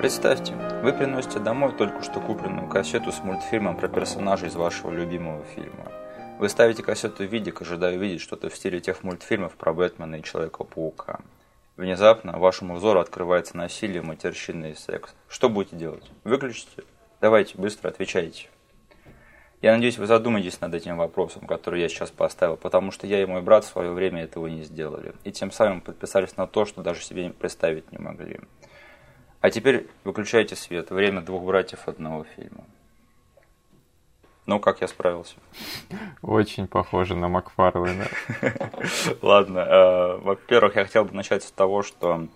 Представьте, вы приносите домой только что купленную кассету с мультфильмом про персонажей из вашего любимого фильма. Вы ставите кассету в видик, ожидая увидеть что-то в стиле тех мультфильмов про Бэтмена и Человека-паука. Внезапно вашему взору открывается насилие, матерщина и секс. Что будете делать? Выключите? Давайте, быстро отвечайте. Я надеюсь, вы задумаетесь над этим вопросом, который я сейчас поставил, потому что я и мой брат в свое время этого не сделали. И тем самым подписались на то, что даже себе представить не могли. А теперь выключайте свет. Время двух братьев одного фильма. Ну, как я справился? Очень похоже на Макфарлейна. Ладно. Э, во-первых, я хотел бы начать с того, что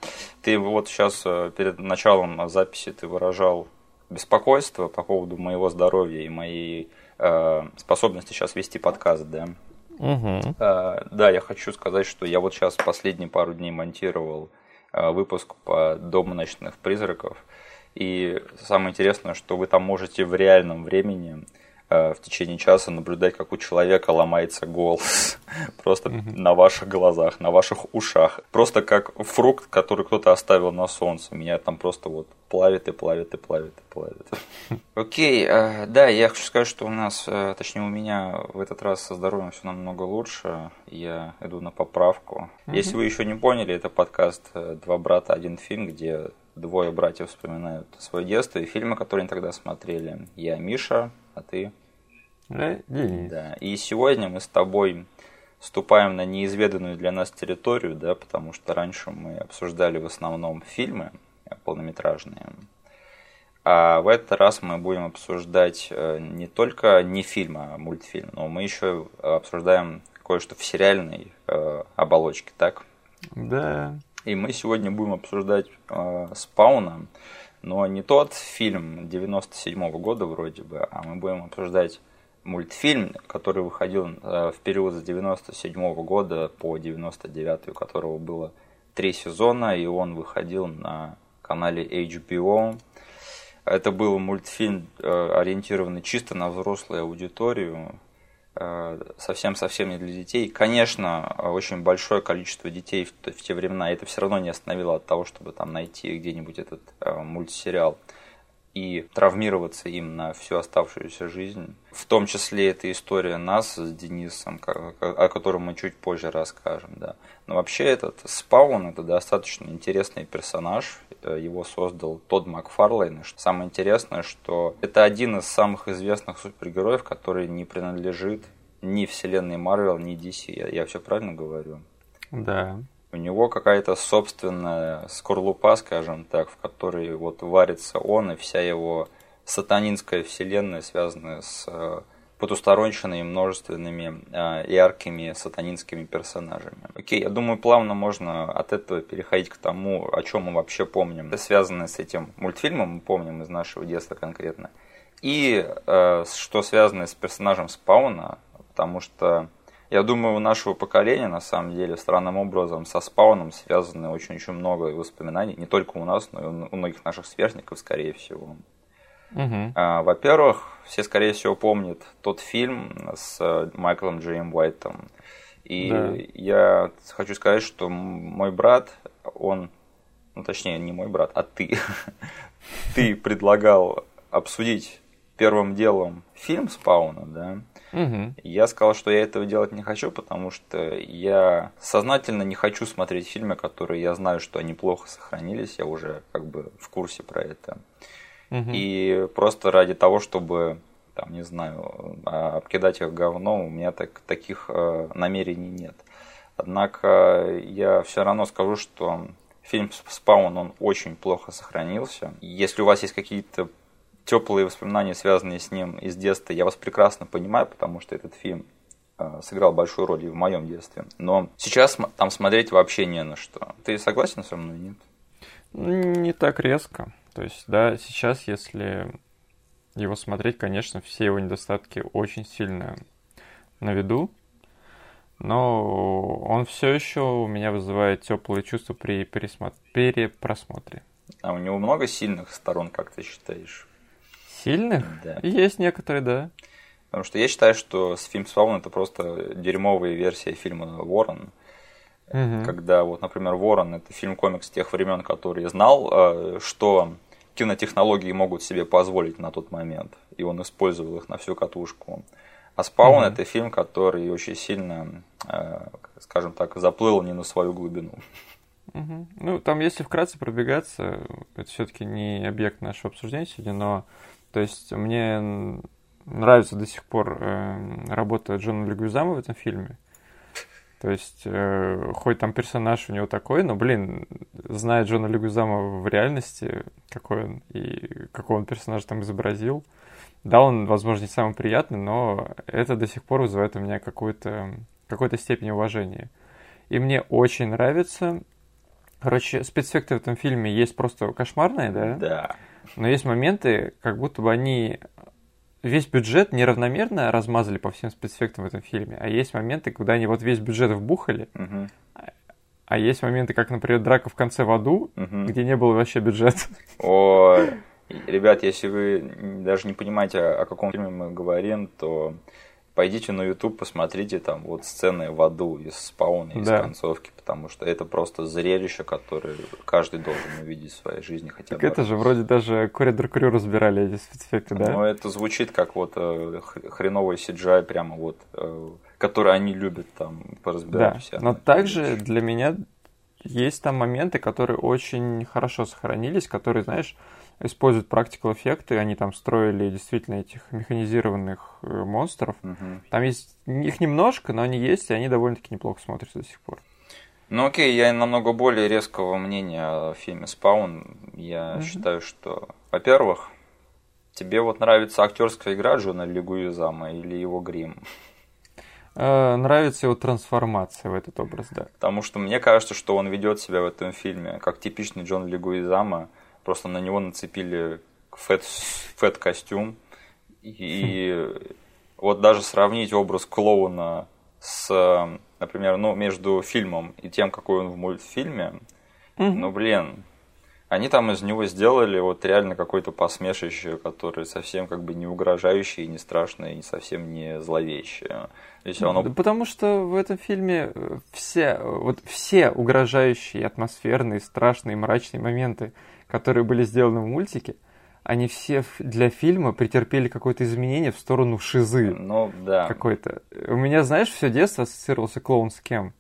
ты вот сейчас э, перед началом записи ты выражал беспокойство по поводу моего здоровья и моей э, способности сейчас вести подкаст, да? Угу. Да, я хочу сказать, что я вот сейчас последние пару дней монтировал выпуск по Дому ночных призраков. И самое интересное, что вы там можете в реальном времени Э, в течение часа наблюдать, как у человека ломается голос. Просто на ваших глазах, на ваших ушах. Просто как фрукт, который кто-то оставил на солнце. Меня там просто вот плавит и плавит и плавит и плавит. Окей, э, да, я хочу сказать, что у нас, э, точнее у меня в этот раз со здоровьем все намного лучше. Я иду на поправку. Если вы еще не поняли, это подкаст «Два брата, один фильм», где двое братьев вспоминают свое детство и фильмы, которые они тогда смотрели. Я Миша, а ты? Да, Денис. Да. И сегодня мы с тобой ступаем на неизведанную для нас территорию, да, потому что раньше мы обсуждали в основном фильмы полнометражные. А в этот раз мы будем обсуждать э, не только не фильм, а мультфильм, но мы еще обсуждаем кое-что в сериальной э, оболочке, так? Да. И мы сегодня будем обсуждать э, Спауна, но не тот фильм 97 -го года вроде бы, а мы будем обсуждать мультфильм, который выходил э, в период с 97 -го года по 99 у которого было три сезона, и он выходил на канале HBO. Это был мультфильм, э, ориентированный чисто на взрослую аудиторию, совсем-совсем не для детей. Конечно, очень большое количество детей в, в те времена, это все равно не остановило от того, чтобы там найти где-нибудь этот э, мультсериал и травмироваться им на всю оставшуюся жизнь. В том числе это история нас с Денисом, о котором мы чуть позже расскажем. Да. Но вообще этот Спаун это достаточно интересный персонаж. Его создал Тодд Макфарлейн. Самое интересное, что это один из самых известных супергероев, который не принадлежит ни вселенной Марвел, ни DC. Я, я все правильно говорю? Да. У него какая-то собственная скорлупа, скажем так, в которой вот варится он и вся его сатанинская вселенная, связанная с э, потусторонщиной множественными э, яркими сатанинскими персонажами. Окей, я думаю, плавно можно от этого переходить к тому, о чем мы вообще помним. Это связано с этим мультфильмом, мы помним из нашего детства конкретно. И э, что связано с персонажем Спауна, потому что я думаю, у нашего поколения, на самом деле, странным образом со спауном связаны очень-очень много воспоминаний, не только у нас, но и у многих наших сверстников, скорее всего. Угу. Во-первых, все, скорее всего, помнят тот фильм с э, Майклом Джейм Уайтом. И да. я хочу сказать, что мой брат, он, ну точнее, не мой брат, а ты, ты предлагал обсудить первым делом фильм Спауна, да? Угу. Я сказал, что я этого делать не хочу, потому что я сознательно не хочу смотреть фильмы, которые я знаю, что они плохо сохранились, я уже как бы в курсе про это. Угу. И просто ради того, чтобы там, не знаю, а, обкидать их говном, у меня так, таких э, намерений нет. Однако я все равно скажу, что фильм «Спаун» он очень плохо сохранился. Если у вас есть какие-то теплые воспоминания, связанные с ним из детства, я вас прекрасно понимаю, потому что этот фильм э, сыграл большую роль и в моем детстве. Но сейчас там смотреть вообще не на что. Ты согласен со мной, нет? Не так резко. То есть, да, сейчас, если его смотреть, конечно, все его недостатки очень сильно на виду, но он все еще у меня вызывает теплые чувства при перепросмотре. А у него много сильных сторон, как ты считаешь? Сильных? Да. Есть некоторые, да. Потому что я считаю, что фильм Спаун это просто дерьмовая версия фильма Ворон. Угу. Когда вот, например, Ворон это фильм-комикс тех времен, который знал, э, что кинотехнологии могут себе позволить на тот момент. И он использовал их на всю катушку. А Спаун mm-hmm. это фильм, который очень сильно, э, скажем так, заплыл не на свою глубину. Угу. Ну, там, если вкратце пробегаться, это все-таки не объект нашего обсуждения сегодня, но то есть мне нравится до сих пор э, работа Джона Легуизама в этом фильме. То есть, э, хоть там персонаж у него такой, но, блин, зная Джона Легуизама в реальности, какой он и какого он персонаж там изобразил, да, он, возможно, не самый приятный, но это до сих пор вызывает у меня какую-то какой-то степень уважения. И мне очень нравится. Короче, спецэффекты в этом фильме есть просто кошмарные, да? Да. Но есть моменты, как будто бы они весь бюджет неравномерно размазали по всем спецэффектам в этом фильме. А есть моменты, когда они вот весь бюджет вбухали, угу. а есть моменты, как, например, драка в конце в аду, угу. где не было вообще бюджета. Ой. Ребят, если вы даже не понимаете, о каком фильме мы говорим, то пойдите на YouTube, посмотрите там вот сцены в аду из спауна, из да. концовки, потому что это просто зрелище, которое каждый должен увидеть в своей жизни хотя так бы. это же вроде даже Коридор Крю разбирали эти спецэффекты, да? Ну, это звучит как вот э, хреновый CGI прямо вот, э, который они любят там поразбирать. Да, все но также для меня есть там моменты, которые очень хорошо сохранились, которые, знаешь, используют практикал эффекты, они там строили действительно этих механизированных э, монстров. Угу. Там есть их немножко, но они есть, и они довольно-таки неплохо смотрятся до сих пор. Ну окей, я намного более резкого мнения о фильме Спаун. Я угу. считаю, что, во-первых, тебе вот нравится актерская игра Джона Лигуизама или его грим? Э, нравится его трансформация в этот образ, да. Потому что мне кажется, что он ведет себя в этом фильме как типичный Джон Лигуизама, Просто на него нацепили фэт-костюм. И вот даже сравнить образ клоуна с, например, ну, между фильмом и тем, какой он в мультфильме, ну, блин, они там из него сделали вот реально какое-то посмешище, которое совсем как бы не угрожающее, не страшное, и совсем не зловещее. Если оно... Потому что в этом фильме все, вот все угрожающие, атмосферные, страшные, мрачные моменты, которые были сделаны в мультике, они все для фильма претерпели какое-то изменение в сторону шизы. Ну, да. Какой-то. У меня, знаешь, все детство ассоциировался клоун с кем?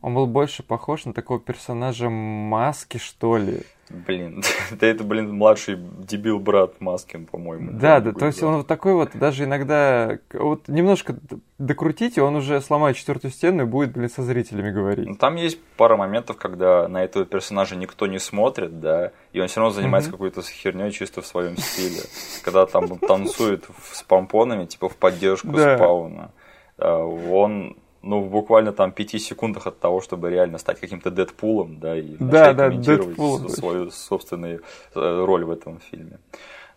Он был больше похож на такого персонажа маски, что ли. Блин, да это, блин, младший дебил брат Маскин, по-моему. Да, да, то есть он вот такой вот, даже иногда, вот немножко докрутите, он уже сломает четвертую стену и будет, блин, со зрителями говорить. Ну, там есть пара моментов, когда на этого персонажа никто не смотрит, да, и он все равно занимается какой-то херней чисто в своем стиле. Когда там танцует с помпонами, типа в поддержку спауна. А, он ну, буквально там пяти секундах от того, чтобы реально стать каким-то Дэдпулом, да, и да, да, комментировать Дэдпул. свою собственную э, роль в этом фильме.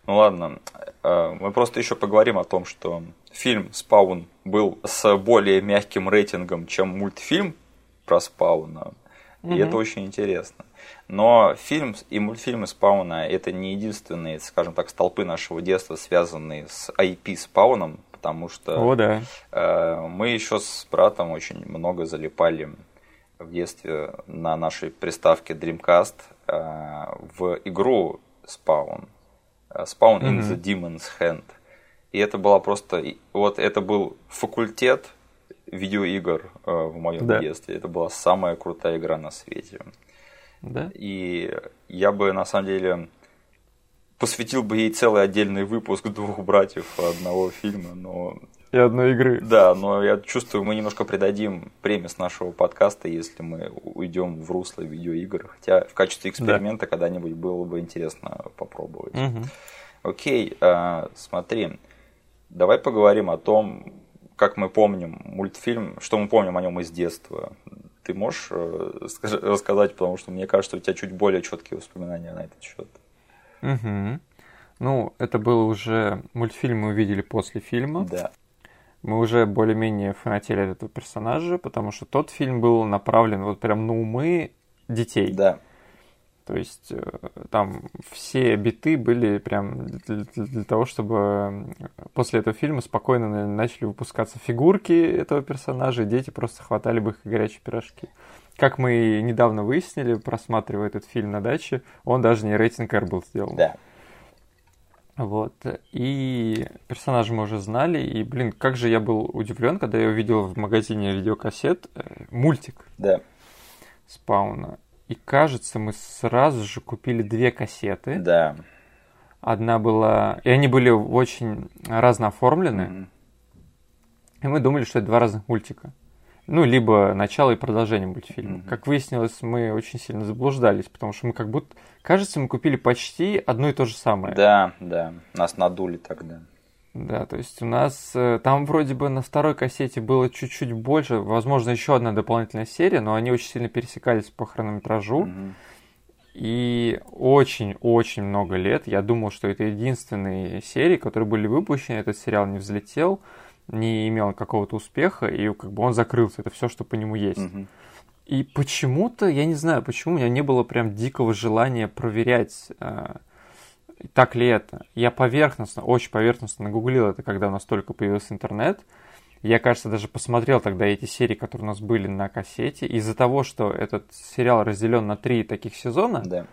Ну ладно, э, мы просто еще поговорим о том, что фильм «Спаун» был с более мягким рейтингом, чем мультфильм про Спауна, и угу. это очень интересно. Но фильм и мультфильмы Спауна это не единственные, скажем так, столпы нашего детства, связанные с IP Спауном, потому что О, да. э, мы еще с братом очень много залипали в детстве на нашей приставке Dreamcast э, в игру Spawn. Э, Spawn mm-hmm. in the Demon's Hand. И это была просто... Вот это был факультет видеоигр э, в моем да. детстве. Это была самая крутая игра на свете. Да? И я бы, на самом деле, посвятил бы ей целый отдельный выпуск двух братьев одного фильма, но... И одной игры. Да, но я чувствую, мы немножко придадим премис нашего подкаста, если мы уйдем в русло видеоигр. Хотя в качестве эксперимента да. когда-нибудь было бы интересно попробовать. Угу. Окей, э, смотри, давай поговорим о том, как мы помним мультфильм, что мы помним о нем из детства. Ты можешь э, рассказать, потому что мне кажется, у тебя чуть более четкие воспоминания на этот счет. Угу. Ну, это был уже мультфильм, мы увидели после фильма. Да. Мы уже более-менее фанатели от этого персонажа, потому что тот фильм был направлен вот прям на умы детей. Да. То есть э, там все биты были прям для, для того, чтобы после этого фильма спокойно начали выпускаться фигурки этого персонажа, и дети просто хватали бы их горячие пирожки. Как мы недавно выяснили, просматривая этот фильм на даче, он даже не рейтинг R был сделан. Да. Вот. И персонажа мы уже знали. И, блин, как же я был удивлен, когда я увидел в магазине видеокассет э, мультик. Да. Спауна. И кажется, мы сразу же купили две кассеты. Да. Одна была... И они были очень разно оформлены. Мгм. И мы думали, что это два разных мультика. Ну, либо начало и продолжение мультфильма. Мгм. Как выяснилось, мы очень сильно заблуждались, потому что мы как будто... Кажется, мы купили почти одно и то же самое. Да, да. Нас надули тогда. Да, то есть у нас э, там вроде бы на второй кассете было чуть-чуть больше, возможно, еще одна дополнительная серия, но они очень сильно пересекались по хронометражу. Мгм. И очень-очень много лет я думал, что это единственные серии, которые были выпущены, этот сериал не взлетел, не имел какого-то успеха, и как бы он закрылся. Это все, что по нему есть. Мгм. И почему-то, я не знаю, почему у меня не было прям дикого желания проверять, э, так ли это. Я поверхностно, очень поверхностно нагуглил это, когда у нас только появился интернет. Я, кажется, даже посмотрел тогда эти серии, которые у нас были на кассете. Из-за того, что этот сериал разделен на три таких сезона, Да.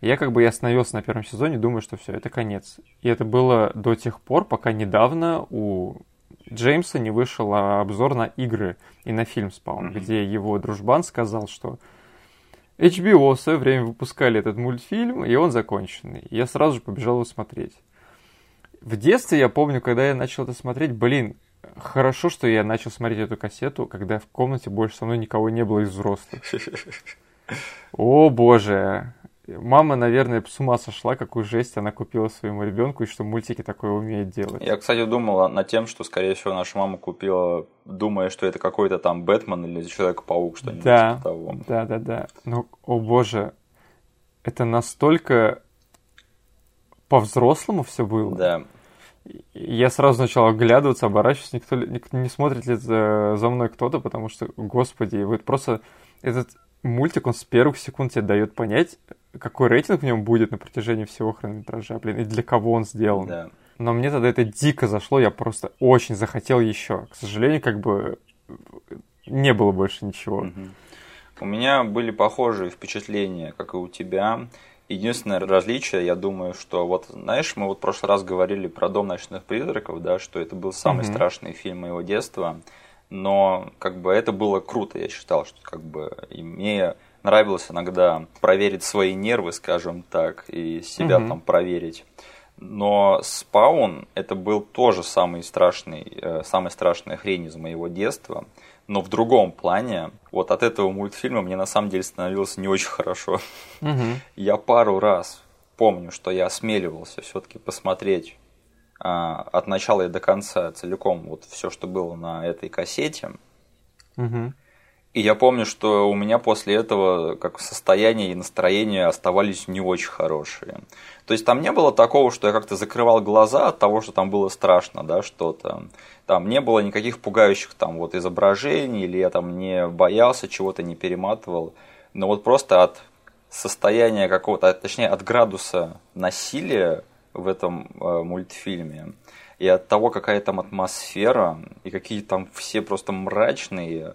я как бы и остановился на первом сезоне, думаю, что все, это конец. И это было до тех пор, пока недавно у Джеймса не вышел а, обзор на игры и на фильм Спаун, Мгм. где его дружбан сказал, что HBO в свое время выпускали этот мультфильм, и он законченный. Я сразу же побежал его смотреть. В детстве я помню, когда я начал это смотреть, блин, хорошо, что я начал смотреть эту кассету, когда в комнате больше со мной никого не было из взрослых. О боже. Мама, наверное, с ума сошла, какую жесть она купила своему ребенку, и что мультики такое умеет делать. Я, кстати, думал над тем, что, скорее всего, наша мама купила, думая, что это какой-то там Бэтмен или Человек-паук, что-нибудь Да, типа того. да, да, да. Ну, о боже, это настолько по-взрослому все было. Да. Я сразу начал оглядываться, оборачиваться, никто, ли- ник- не смотрит ли за, за мной кто-то, потому что, господи, вот просто этот мультик, он с первых секунд тебе дает понять, какой рейтинг в нем будет на протяжении всего хронометража, блин, и для кого он сделан. Да. Но мне тогда это дико зашло, я просто очень захотел еще. К сожалению, как бы не было больше ничего. У меня были похожие впечатления, как и у тебя. Единственное различие, я думаю, что вот, знаешь, мы вот в прошлый раз говорили про «Дом ночных призраков», да, что это был самый Мгм. страшный фильм моего детства, но как бы это было круто, я считал, что как бы и мне нравилось иногда проверить свои нервы, скажем так, и себя Мгм. там проверить. Но Спаун это был тоже самый страшный, э, самая страшная хрень из моего детства. Но в другом плане, вот от этого мультфильма мне на самом деле становилось не очень хорошо. Мгм. Я пару раз помню, что я осмеливался все-таки посмотреть а, от начала и до конца целиком вот все, что было на этой кассете. Мгм. И я помню, что у меня после этого как состояние и настроение оставались не очень хорошие. То есть там не было такого, что я как-то закрывал глаза от того, что там было страшно, да, что-то. Там не было никаких пугающих там вот изображений, или я там не боялся чего-то, не перематывал. Но вот просто от состояния какого-то, а точнее от градуса насилия в этом э, мультфильме и от того, какая там атмосфера, и какие там все просто мрачные,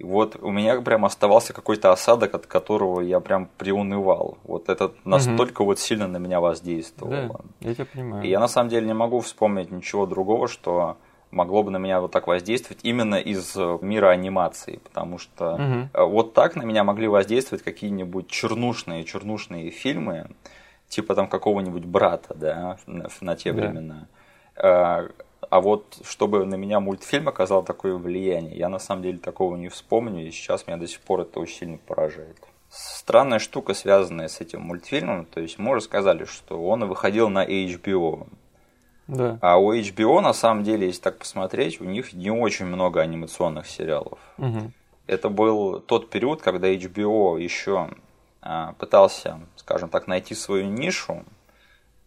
и вот у меня прям оставался какой-то осадок, от которого я прям приунывал. Вот это настолько вот сильно на меня Да, воздействовало. я тебя понимаю. И я на самом деле не могу вспомнить ничего другого, что могло бы на меня вот так воздействовать именно из э, мира анимации, потому что э, вот так на меня могли воздействовать какие-нибудь чернушные, чернушные фильмы, типа там какого-нибудь брата, да, на, на те Да. времена. А, вот чтобы на меня мультфильм оказал такое влияние, я на самом деле такого не вспомню, и сейчас меня до сих пор это очень сильно поражает. Странная штука, связанная с этим мультфильмом, то есть мы уже сказали, что он выходил на HBO. Да. А у HBO, на самом деле, если так посмотреть, у них не очень много анимационных сериалов. Мгм. Это был тот период, когда HBO еще а, пытался, скажем так, найти свою нишу.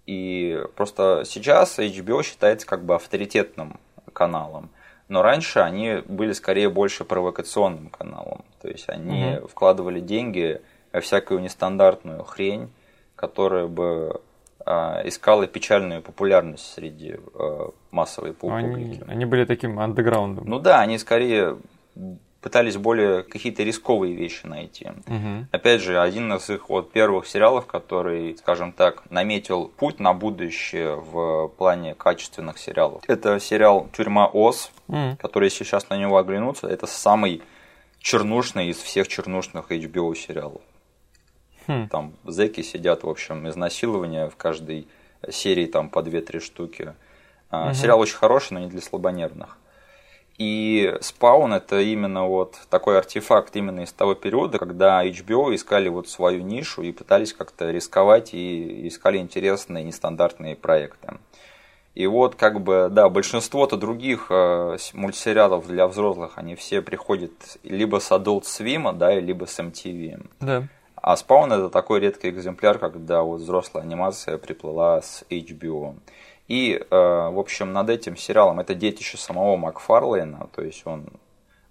И просто сейчас HBO считается как бы авторитетным каналом. Но раньше они были скорее больше провокационным каналом. То есть они Мгм. вкладывали деньги во всякую нестандартную хрень, которая бы а, искала печальную популярность среди а, массовой Ну, Они, публики. они были таким андеграундом. Ну да, они скорее пытались более какие-то рисковые вещи найти. Мгм. Опять же, один из их вот первых сериалов, который, скажем так, наметил путь на будущее в плане качественных сериалов. Это сериал «Тюрьма Оз», М. который, если сейчас на него оглянуться, это самый чернушный из всех чернушных HBO сериалов. Хм. Там зэки сидят, в общем, изнасилования в каждой серии там по 2-3 штуки. Мгм. Сериал очень хороший, но не для слабонервных. И Спаун это именно вот такой артефакт именно из того периода, когда HBO искали вот свою нишу и пытались как-то рисковать и искали интересные нестандартные проекты. И вот как бы, да, большинство-то других э, мультсериалов для взрослых, они все приходят либо с Adult Swim, да, либо с MTV. Да. А Spawn это такой редкий экземпляр, когда вот взрослая анимация приплыла с HBO. И, э, в общем, над этим сериалом это детище самого Макфарлейна, то есть он,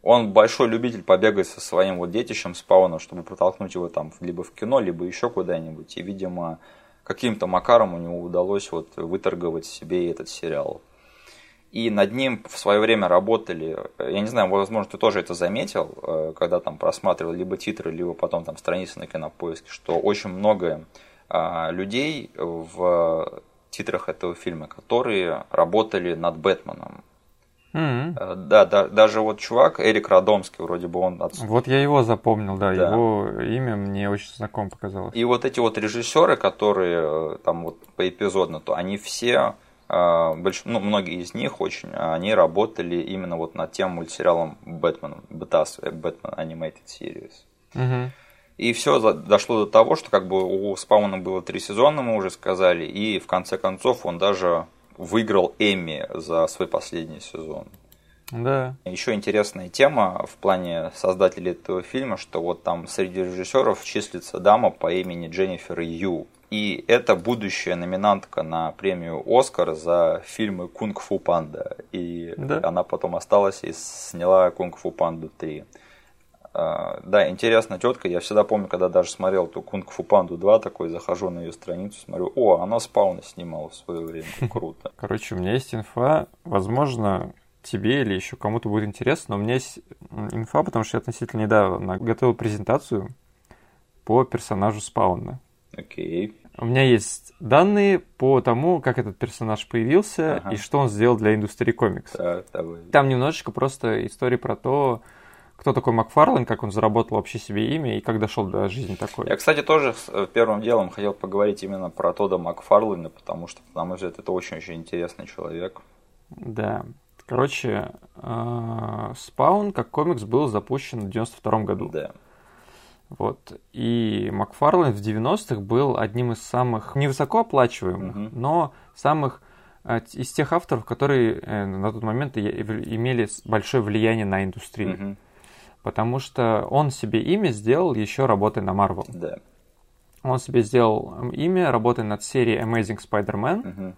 он большой любитель побегать со своим вот детищем Спауна, чтобы протолкнуть его там либо в кино, либо еще куда-нибудь. И, видимо, каким-то макаром у него удалось вот выторговать себе этот сериал. И над ним в свое время работали, я не знаю, возможно, ты тоже это заметил, э, когда там просматривал либо титры, либо потом там страницы на кинопоиске, что очень много а, людей в титрах этого фильма, которые работали над Бэтменом. Э, Да, да, даже вот чувак, Эрик Радомский, вроде бы он от- Вот я его запомнил, да, Да. его имя мне очень знакомо показалось. И вот эти вот режиссеры, которые э, там вот поэпизодно, то они все, э, больш- ну, многие из них очень, они работали именно вот над тем мультсериалом Бэтмен, э, Бэтмен Animated Series. Мгм. И все дошло до того, что как бы у Спауна было три сезона, мы уже сказали, и в конце концов он даже выиграл Эмми за свой последний сезон. Да. Еще интересная тема в плане создателей этого фильма, что вот там среди режиссеров числится дама по имени Дженнифер Ю. И это будущая номинантка на премию Оскар за фильмы Кунг-фу Панда. И Да. она потом осталась и сняла Кунг-фу Панду 3. А, Да, интересная тетка. Я всегда помню, когда даже смотрел эту Кунг-фу Панду 2, такой захожу на ее страницу, смотрю, о, она спауна снимала в свое время. Круто. Короче, у меня есть инфа, возможно, тебе или еще кому-то будет интересно, но у меня есть инфа, потому что я относительно недавно готовил презентацию по персонажу Спауна. Окей. У меня есть данные по тому, как этот персонаж появился Ага. и что он сделал для индустрии комикса. Так, давай. Там немножечко просто история про то, кто такой Макфарлейн, как он заработал вообще себе имя и как дошел до жизни такой. Я, кстати, тоже э, первым делом хотел поговорить именно про Тода Макфарлейна, потому что, на мой взгляд, это очень-очень интересный человек. Да. Короче, э, Спаун как комикс был запущен в 92 году. Да. Вот. И Макфарлейн в 90-х был одним из самых невысокооплачиваемых, Мгм. но самых э, из тех авторов, которые на тот момент имели большое влияние на индустрию. Мгм. Потому что он себе имя сделал еще работая на Marvel. Да. Он себе сделал имя, работая над серией Amazing Spider-Man. Мгм.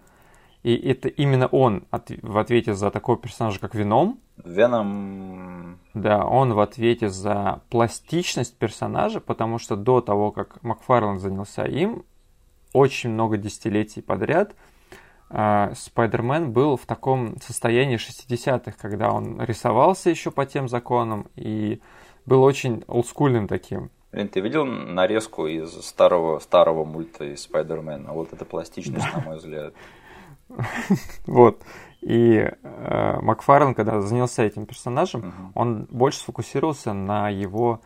И это именно он от- в ответе за такого персонажа, как Веном. Веном... Да, он в ответе за пластичность персонажа, потому что до того, как Макфарлан занялся им, очень много десятилетий подряд Спайдермен был в таком состоянии 60-х, когда он рисовался еще по тем законам и был очень олдскульным таким. Блин, ты видел нарезку из старого, старого мульта из Спайдермена? Вот это пластичность, на мой взгляд. Вот. И э, Макфарлан, когда занялся этим персонажем, Мгм. он больше сфокусировался на его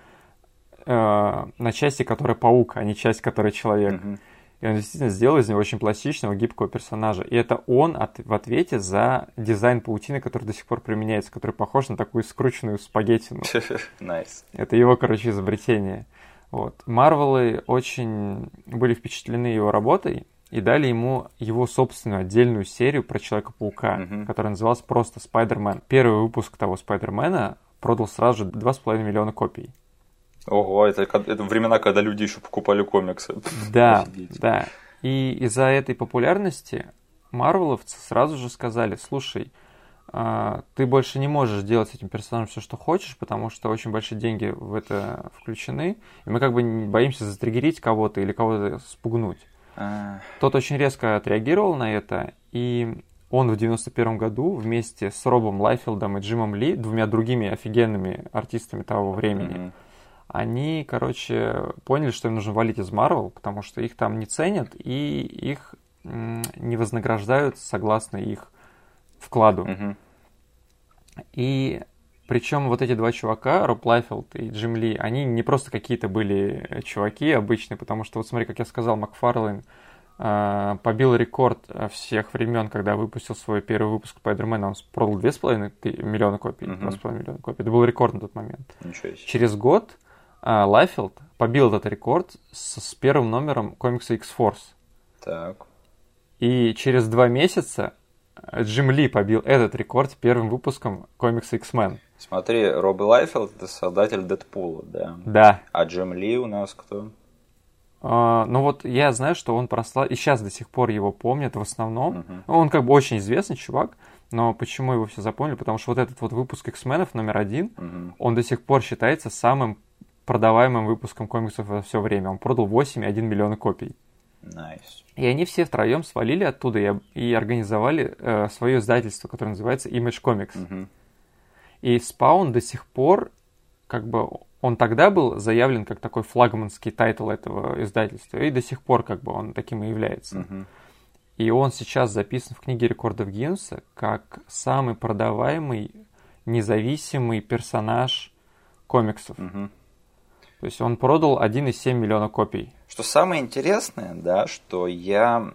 э, на части, которая паук, а не часть, которая человек. Мгм. И он действительно сделал из него очень пластичного, гибкого персонажа. И это он от- в ответе за дизайн паутины, который до сих пор применяется, который похож на такую скрученную спагеттину. Nice. Это его, короче, изобретение. Вот. Марвелы очень были впечатлены его работой и дали ему его собственную отдельную серию про Человека-паука, Мгм. которая называлась просто Spider-Man. Первый выпуск того Spider-Man а продал сразу же 2,5 миллиона копий. Ого, это, это времена, когда люди еще покупали комиксы. Да, да. И из-за этой популярности Марвеловцы сразу же сказали, слушай, а, ты больше не можешь делать с этим персонажем все, что хочешь, потому что очень большие деньги в это включены, и мы как бы не боимся затриггерить кого-то или кого-то спугнуть. А, Тот очень резко отреагировал на это, и он в 91 году вместе с Робом Лайфилдом и Джимом Ли, двумя другими офигенными артистами того времени, mm-hmm. Они, короче, поняли, что им нужно валить из Марвел, потому что их там не ценят и их не вознаграждают согласно их вкладу. Mm-hmm. И причем вот эти два чувака, Роб Лайфельд и Джим Ли, они не просто какие-то были чуваки обычные, потому что, вот смотри, как я сказал, Макфарлейн э, побил рекорд всех времен, когда выпустил свой первый выпуск Spider-Man а, он продал 2,5 миллиона копий, угу. 2,5 миллиона копий. Это был рекорд на тот момент. Через год э, Лайфельд побил этот рекорд с, с первым номером комикса X-Force. Так. И через два месяца Джим Ли побил этот рекорд первым выпуском комикса X-Men. Смотри, Робби Лайфельд это создатель Дэдпула, да? Да. А Джим Ли у нас кто? Э, ну вот я знаю, что он прославился, и сейчас до сих пор его помнят в основном. Uh-huh. Он как бы очень известный чувак, но почему его все запомнили? Потому что вот этот вот выпуск X-Men ов номер один, uh-huh. он до сих пор считается самым продаваемым выпуском комиксов во все время. Он продал 8,1 миллиона копий. Nice. И они все втроем свалили оттуда и, и организовали э, свое издательство, которое называется Image Comics. Uh-huh. И Spawn до сих пор, как бы, он тогда был заявлен как такой флагманский title этого издательства, и до сих пор как бы он таким и является. Uh-huh. И он сейчас записан в книге рекордов Гиннесса как самый продаваемый независимый персонаж комиксов. Uh-huh. То есть он продал 1,7 миллиона копий. Что самое интересное, да, что я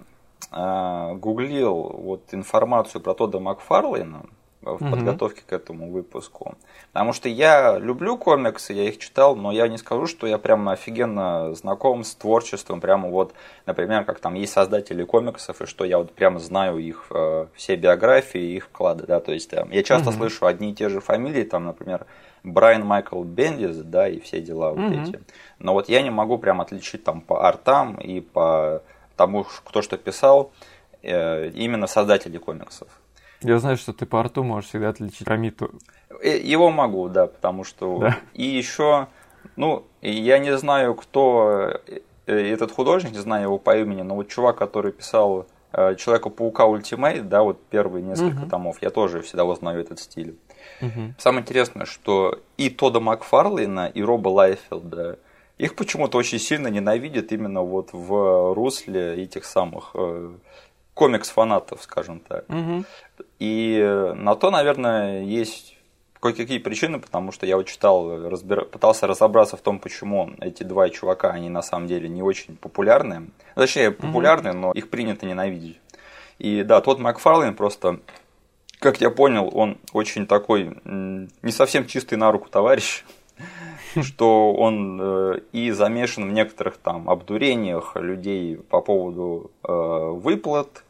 э, гуглил вот информацию про Тодда Макфарлейна, в угу. подготовке к этому выпуску. Потому что я люблю комиксы, я их читал, но я не скажу, что я прям офигенно знаком с творчеством, прямо вот, например, как там есть создатели комиксов, и что я вот прямо знаю их э, все биографии, их вклады, да, то есть там, я часто угу. слышу одни и те же фамилии, там, например, Брайан Майкл Бендис, да, и все дела вот угу. эти. Но вот я не могу прям отличить там по артам и по тому, кто что писал, э, именно создатели комиксов. Я знаю, что ты по арту можешь всегда отличить Рамиту. Э, его могу, да, потому что... Да. И еще, ну, я не знаю, кто э, этот художник, не знаю его по имени, но вот чувак, который писал Человека-паука Ultimate, да, вот первые несколько угу. томов, я тоже всегда узнаю этот стиль. Угу. Самое интересное, что и Тода Макфарлейна, и Роба Лайфельда, их почему-то очень сильно ненавидят именно вот в русле этих самых комикс-фанатов, скажем так. Угу. И на то, наверное, есть кое-какие причины, потому что я вот читал, разбир... пытался разобраться в том, почему эти два чувака, они на самом деле не очень популярны. Точнее, популярны, угу. но их принято ненавидеть. И да, тот Макфарлейн просто, как я понял, он очень такой не совсем чистый на руку товарищ что он э, и замешан в некоторых там обдурениях людей по поводу э, выплат,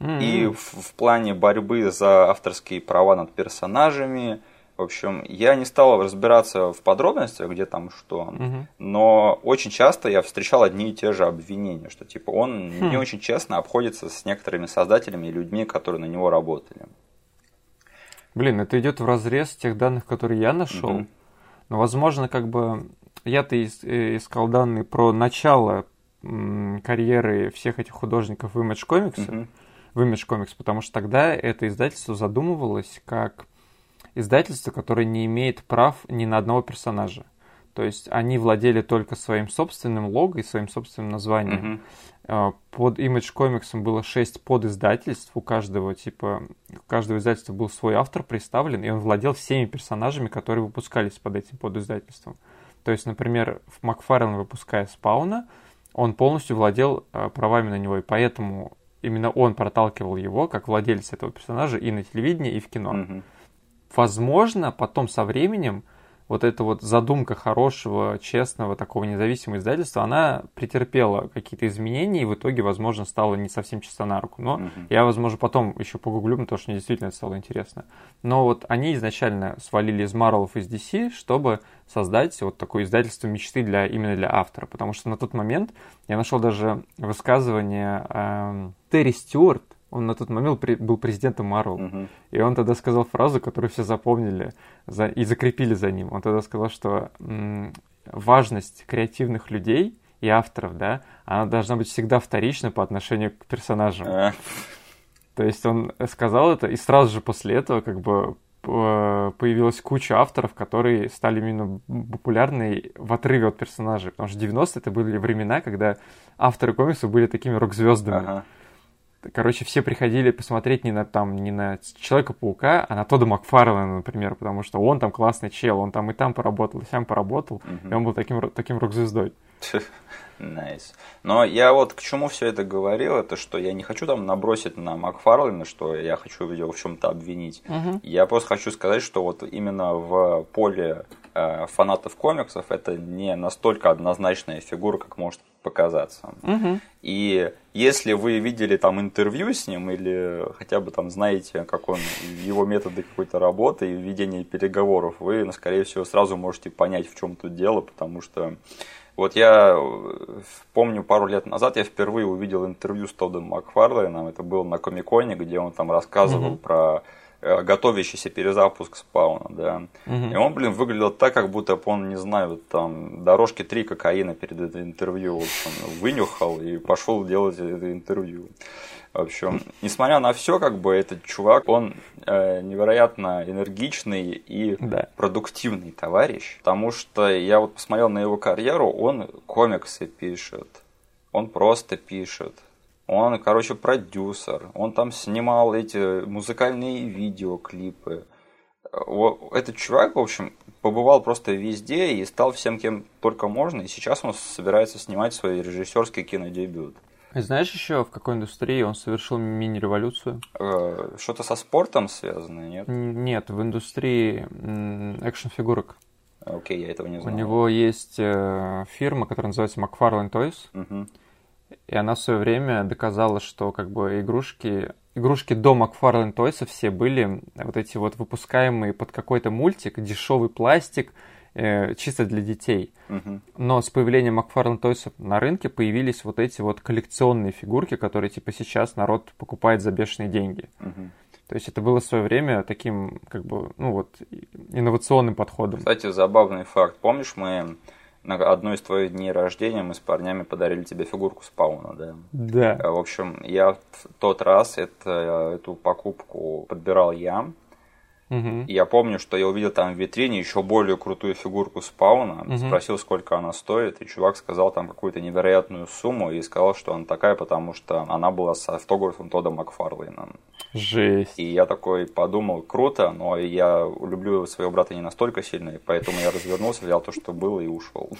и в плане борьбы за авторские права над персонажами. В общем, я не стал разбираться в подробностях, где там что, mm-hmm. но очень часто я встречал одни и те же обвинения, что типа он mm-hmm. не очень честно обходится с некоторыми создателями и людьми, которые на него работали. Блин, это идет в разрез тех данных, которые я нашел. Mm-hmm. Но, возможно, как бы я-то э, искал данные про начало карьеры всех этих художников в Image Comics. Mm-hmm в Image Comics, потому что тогда это издательство задумывалось как издательство, которое не имеет прав ни на одного персонажа. То есть они владели только своим собственным лого и своим собственным названием. Mm-hmm. Под Image Comics было шесть подиздательств, у каждого типа, у каждого издательства был свой автор представлен, и он владел всеми персонажами, которые выпускались под этим подиздательством. То есть, например, в Макфарлен выпуская Спауна, он полностью владел э, правами на него, и поэтому именно он проталкивал его как владелец этого персонажа и на телевидении, и в кино. Угу. Возможно, потом со временем вот эта вот задумка хорошего, честного, такого независимого издательства, она претерпела какие-то изменения и в итоге, возможно, стала не совсем чисто на руку. Но mm-hmm. я, возможно, потом еще погуглю, потому что мне действительно это стало интересно. Но вот они изначально свалили из Marvel из DC, чтобы создать вот такое издательство мечты для, именно для автора. Потому что на тот момент я нашел даже высказывание э, Терри Стюарт, он на тот момент был президентом Марвел. Угу. И он тогда сказал фразу, которую все запомнили за, и закрепили за ним. Он тогда сказал, что м, важность креативных людей и авторов, да, она должна быть всегда вторична по отношению к персонажам. А. То есть он сказал это, и сразу же после этого как бы появилась куча авторов, которые стали именно популярны в отрыве от персонажей. Потому что 90-е это были времена, когда авторы комиксов были такими рок-звездами. Ага. Короче, все приходили посмотреть не на там, не на Человека-паука, а на Тода Макфарлена, например, потому что он там классный чел, он там и там поработал, и сам поработал, mm-hmm. и он был таким, таким рок-звездой. Nice. Nice. Но я вот к чему все это говорил, это что я не хочу там набросить на Макфарлейна, что я хочу его в чем-то обвинить. Uh-huh. Я просто хочу сказать, что вот именно в поле фанатов комиксов это не настолько однозначная фигура, как может показаться. Uh-huh. И если вы видели там интервью с ним или хотя бы там знаете, как он, его методы какой-то работы и ведения переговоров, вы, ну, скорее всего, сразу можете понять, в чем тут дело, потому что вот я э, помню, пару лет назад я впервые увидел интервью с Тоддом Макфарлейном. Это было на Комиконе, где он там рассказывал mm-hmm. про э, готовящийся перезапуск спауна, да. Угу. И он, блин, выглядел так, как будто он, не знаю, там, дорожки три кокаина перед этим интервью вот, вынюхал и пошел делать это интервью. В общем, несмотря на все, как бы этот чувак, он э, невероятно энергичный и да. продуктивный товарищ, потому что я вот посмотрел на его карьеру, он комиксы пишет, он просто пишет. Он, короче, продюсер, он там снимал эти музыкальные видеоклипы. Этот чувак, в общем, побывал просто везде и стал всем кем только можно, и сейчас он собирается снимать свой режиссерский кинодебют. Знаешь еще, в какой индустрии он совершил мини-революцию? Э, что-то со спортом связано, нет? Нет, в индустрии экшн-фигурок. Окей, я этого не знал. У него есть э, фирма, которая называется McFarlane Toys. Угу. И она в свое время доказала, что как бы игрушки, игрушки до McFarlane Toys все были вот эти вот выпускаемые под какой-то мультик, дешевый пластик, э, чисто для детей. Угу. Но с появлением McFarlane Toys на рынке появились вот эти вот коллекционные фигурки, которые типа сейчас народ покупает за бешеные деньги. Угу. То есть это было в свое время таким, как бы, ну вот, инновационным подходом. Кстати, забавный факт. Помнишь, мы на одной из твоих дней рождения мы с парнями подарили тебе фигурку спауна, да? Да. Э, в общем, я в тот раз это, эту покупку подбирал я. Угу. я помню, что я увидел там в витрине еще более крутую фигурку спауна, угу. спросил, сколько она стоит, и чувак сказал там какую-то невероятную сумму и сказал, что она такая, потому что она была с автографом Тода Макфарлейна. Жесть. И я такой подумал, круто, но я люблю своего брата не настолько сильно, и поэтому я развернулся, взял то, что было, и ушел.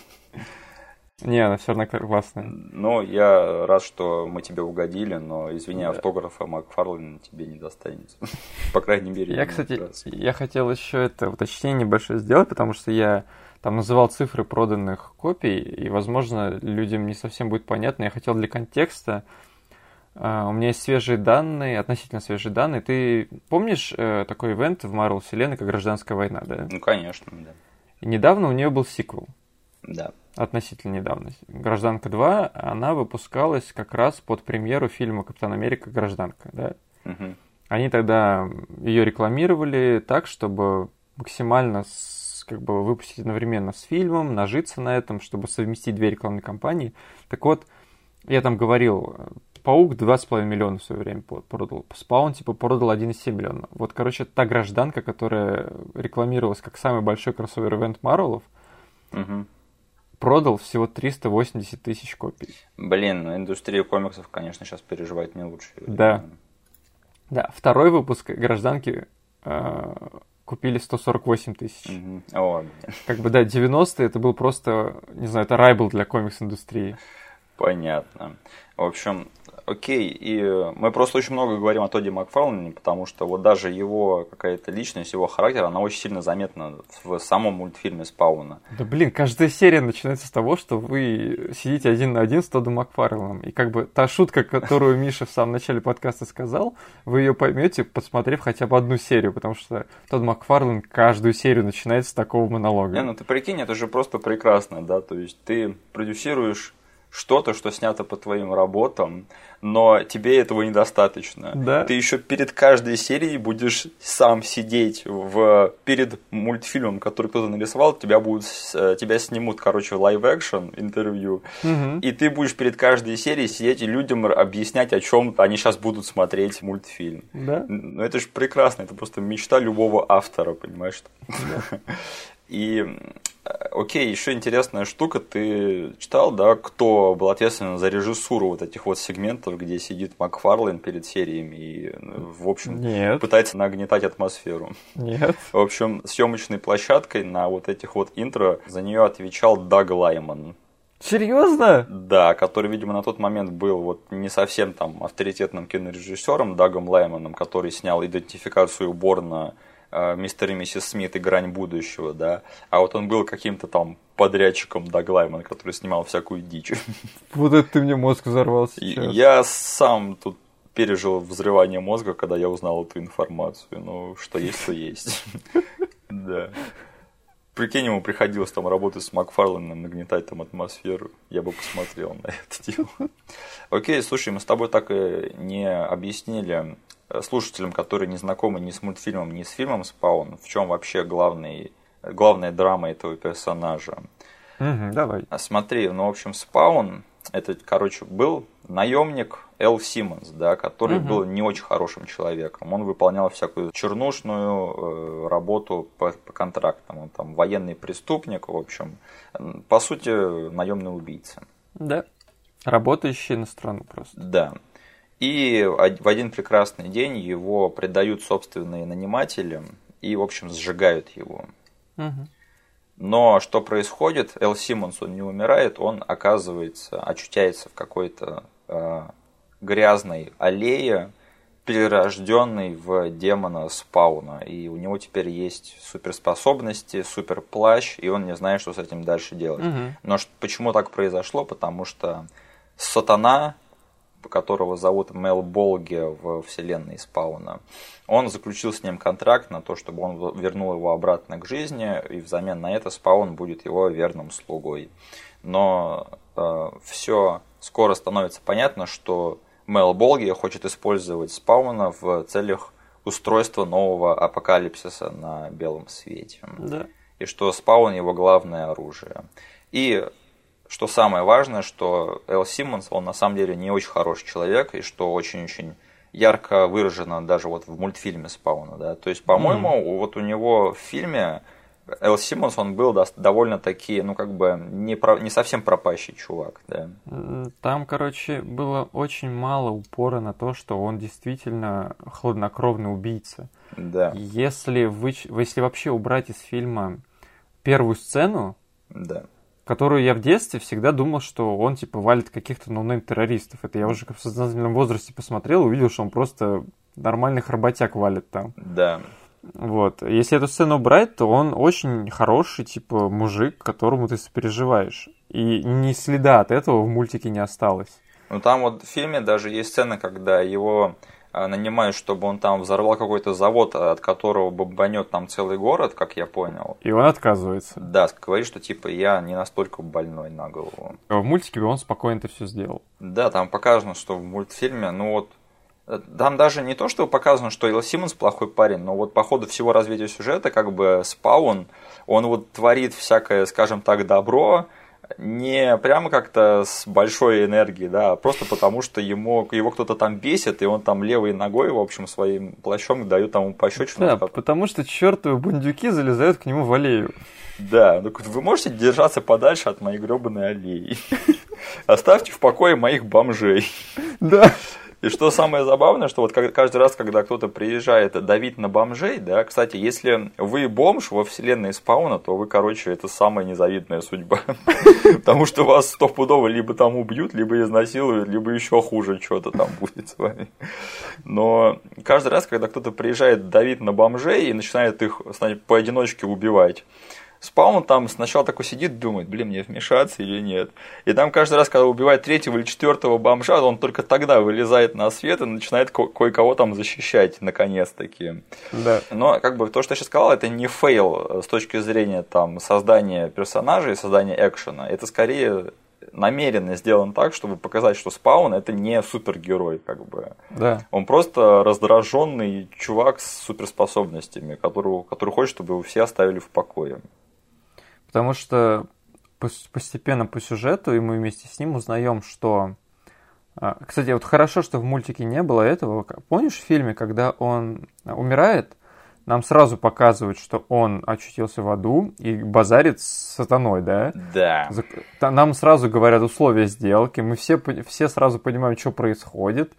Не, она все равно классная. Ну, я рад, что мы тебе угодили, но, извини, да. автографа Макфарлина тебе не достанется. По крайней мере, Я, кстати, я хотел еще это уточнение небольшое сделать, потому что я там называл цифры проданных копий, и, возможно, людям не совсем будет понятно. Я хотел для контекста. Uh, у меня есть свежие данные, относительно свежие данные. Ты помнишь uh, такой ивент в Marvel вселенной, как «Гражданская война», да? Ну, конечно, да. И недавно у нее был сиквел. Да относительно недавно. «Гражданка 2», она выпускалась как раз под премьеру фильма «Капитан Америка. Гражданка». Да? Угу. Они тогда ее рекламировали так, чтобы максимально с, как бы выпустить одновременно с фильмом, нажиться на этом, чтобы совместить две рекламные кампании. Так вот, я там говорил, Паук 2,5 миллиона в свое время продал. Спаун, типа, продал 1,7 миллиона. Вот, короче, та гражданка, которая рекламировалась как самый большой кроссовер-эвент Марвелов, угу продал всего 380 тысяч копий. Блин, ну индустрия комиксов, конечно, сейчас переживает не лучше. Да. Да, второй выпуск «Гражданки» э, купили 148 тысяч. Угу. О, Как бы, да, 90-е это был просто, не знаю, это рай был для комикс-индустрии. Понятно. В общем, окей, и мы просто очень много говорим о Тоди Макфарлане, потому что вот даже его какая-то личность, его характер, она очень сильно заметна в самом мультфильме Спауна. Да блин, каждая серия начинается с того, что вы сидите один на один с Тодом Макфарланом, и как бы та шутка, которую Миша в самом начале подкаста сказал, вы ее поймете, посмотрев хотя бы одну серию, потому что Тод Макфарлан каждую серию начинает с такого монолога. Не, ну ты прикинь, это же просто прекрасно, да, то есть ты продюсируешь что-то, что снято по твоим работам, но тебе этого недостаточно. Да. Ты еще перед каждой серией будешь сам сидеть в, перед мультфильмом, который кто-то нарисовал, тебя, будут, э, тебя снимут, короче, live-action интервью, Мгм. и ты будешь перед каждой серией сидеть и людям объяснять, о чем они сейчас будут смотреть мультфильм. Да? Ну, это же прекрасно, это просто мечта любого автора, понимаешь? И, окей, еще интересная штука, ты читал, да, кто был ответственен за режиссуру вот этих вот сегментов, где сидит Макфарлейн перед сериями и, в общем, Нет. пытается нагнетать атмосферу. Нет. В общем, съемочной площадкой на вот этих вот интро за нее отвечал Даг Лайман. Серьезно? Да, который, видимо, на тот момент был вот не совсем там авторитетным кинорежиссером Дагом Лайманом, который снял идентификацию Борна э, мистер и миссис Смит и грань будущего, да, а вот он был каким-то там подрядчиком Даг Лайман, который снимал всякую дичь. Вот это ты мне мозг взорвал И сейчас. Я сам тут пережил взрывание мозга, когда я узнал эту информацию. Ну, что есть, то есть. Да. Прикинь, ему приходилось там работать с Макфарланом, нагнетать там атмосферу. Я бы посмотрел на это дело. Окей, слушай, мы с тобой так и не объяснили э, слушателям, которые не знакомы ни с мультфильмом, ни с фильмом Спаун, в чем вообще главный, главная драма этого персонажа. Мгм, давай. А Смотри, ну, в общем, Спаун, это, короче, был наемник Эл Симмонс, да, который Мгм. был не очень хорошим человеком. Он выполнял всякую чернушную э, работу по, по контрактам. Он там военный преступник, в общем. По сути, наемный убийца. Да. Работающий на страну просто. Да. И в один прекрасный день его предают собственные наниматели и, в общем, сжигают его. Но что происходит? Эл Симмонс, он не умирает, он оказывается, очутяется в какой-то э, грязной аллее, перерожденный в демона спауна. И у него теперь есть суперспособности, суперплащ, и он не знает, что с этим дальше делать. Мгм. Но почему так произошло? Потому что сатана, которого зовут Мел Болги в вселенной Спауна, он заключил с ним контракт на то, чтобы он вернул его обратно к жизни, и взамен на это Спаун будет его верным слугой. Но все скоро становится понятно, что Мел Болги хочет использовать Спауна в целях устройства нового апокалипсиса на белом свете Да. и что спаун его главное оружие. И что самое важное, что Эл Симмонс, он на самом деле не очень хороший человек, и что очень-очень ярко выражено даже вот в мультфильме Спауна, да. То есть, по-моему, вот у него в фильме Эл Симмонс, он был довольно-таки, ну, как бы, не, про- не совсем пропащий чувак, да. Там, короче, было очень мало упора на то, что он действительно хладнокровный убийца. Да, Если, вы, если вообще убрать из фильма первую сцену, да. Которую я в детстве всегда думал, что он типа валит каких-то no-name террористов. Это я уже как в сознательном возрасте посмотрел и увидел, что он просто нормальных работяг валит там. Да, Вот. Если эту сцену убрать, то он очень хороший, типа, мужик, которому ты сопереживаешь. И ни следа от этого в мультике не осталось. Ну там вот в фильме даже есть сцена, когда его нанимают, чтобы он там взорвал какой-то завод, от которого бомбанет там целый город, как я понял. И он отказывается. Да, говорит, что типа я не настолько больной на голову. В мультике он спокойно это все сделал. Да, там показано, что в мультфильме, ну вот, э, там даже не то, что показано, что Эл Симмонс плохой парень, но вот по ходу всего развития сюжета, как бы Спаун, он вот творит всякое, скажем так, добро, не прямо как-то с большой энергией, да, а просто потому, что ему, его кто-то там бесит, и он там левой ногой, в общем, своим плащом дает тому пощечину. Да, потому что чертовы бундюки залезают к нему в аллею. Да, ну вы можете держаться подальше от моей гребаной аллеи. Оставьте в покое моих бомжей. Да. И что самое забавное, что вот каждый раз, когда кто-то приезжает давить на бомжей, да, кстати, если вы бомж во вселенной спауна, то вы, короче, это самая незавидная судьба. Потому что вас стопудово либо там убьют, либо изнасилуют, либо еще хуже что-то там будет с вами. Но каждый раз, когда кто-то приезжает давить на бомжей и начинает их поодиночке убивать, Спаун там сначала такой сидит, думает, блин, мне вмешаться или нет. И там каждый раз, когда убивает третьего или четвертого бомжа, он только тогда вылезает на свет и начинает ко- кое-кого там защищать, наконец-таки. Да. Но как бы то, что я сейчас сказал, это не fail э, с точки зрения там создания персонажей, создания экшена. Это скорее намеренно сделан так, чтобы показать, что Спаун это не супергерой, как бы. Да. Он просто раздраженный чувак с суперспособностями, который, который хочет, чтобы его все оставили в покое. Потому что постепенно по сюжету, и мы вместе с ним узнаем, что... А, кстати, вот хорошо, что в мультике не было этого. Помнишь в фильме, когда он умирает, нам сразу показывают, что он очутился в аду и базарит с сатаной, да? Да. Нам сразу говорят условия сделки, мы все, все сразу понимаем, что происходит,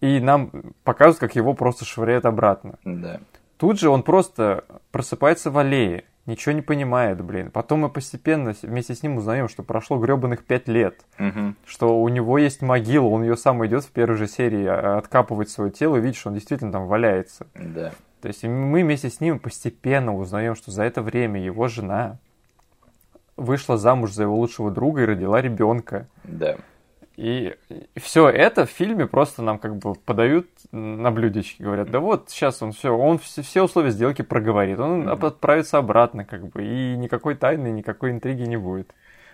и нам показывают, как его просто швыряют обратно. Да. Тут же он просто просыпается в аллее, ничего не понимает, блин. Потом мы постепенно вместе с ним узнаем, что прошло гребаных пять лет, угу. что у него есть могила, он ее сам идет в первой же серии а, откапывать свое тело и видит, что он действительно там валяется. Да. То есть мы вместе с ним постепенно узнаем, что за это время его жена вышла замуж за его лучшего друга и родила ребенка. Да. И все это в фильме просто нам как бы подают на блюдечке, говорят, да вот сейчас он все, он все, условия сделки проговорит, он mm-hmm. отправится обратно как бы, и никакой тайны, никакой интриги не будет.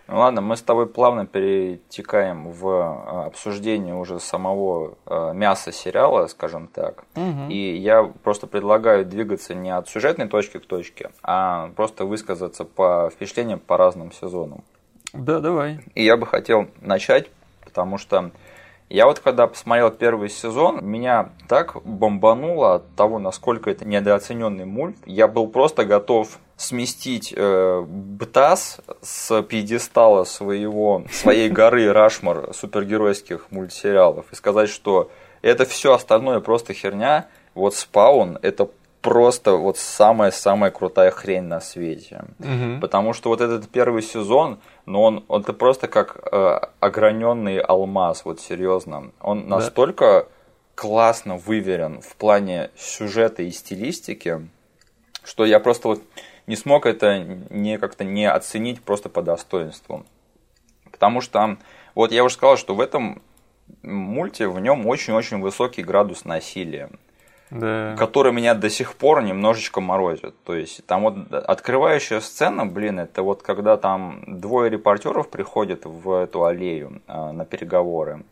Ну ладно, мы с тобой плавно перетекаем в а, обсуждение уже самого а, мяса сериала, скажем так. Угу. И я просто предлагаю двигаться не от сюжетной точки к точке, а просто высказаться по впечатлениям по разным сезонам. Да, давай. И я бы хотел начать, потому что я вот когда посмотрел первый сезон, меня так бомбануло от того, насколько это недооцененный мульт. Я был просто готов сместить э, БТАС с пьедестала своего, своей горы Рашмар супергеройских мультсериалов и сказать, что это все остальное просто херня. Вот Спаун это просто вот самая-самая крутая хрень на свете. Угу. Потому что вот этот первый сезон, но он, он это просто как э, ограненный алмаз, вот серьезно. Он да. настолько классно выверен в плане сюжета и стилистики, что я просто вот не смог это не как-то не оценить просто по достоинству. Потому что, вот я уже сказал, что в этом мульте в нем очень-очень высокий градус насилия. Да. который меня до сих пор немножечко морозит. То есть там вот открывающая сцена, блин, это вот когда там двое репортеров приходят в эту аллею а, на переговоры,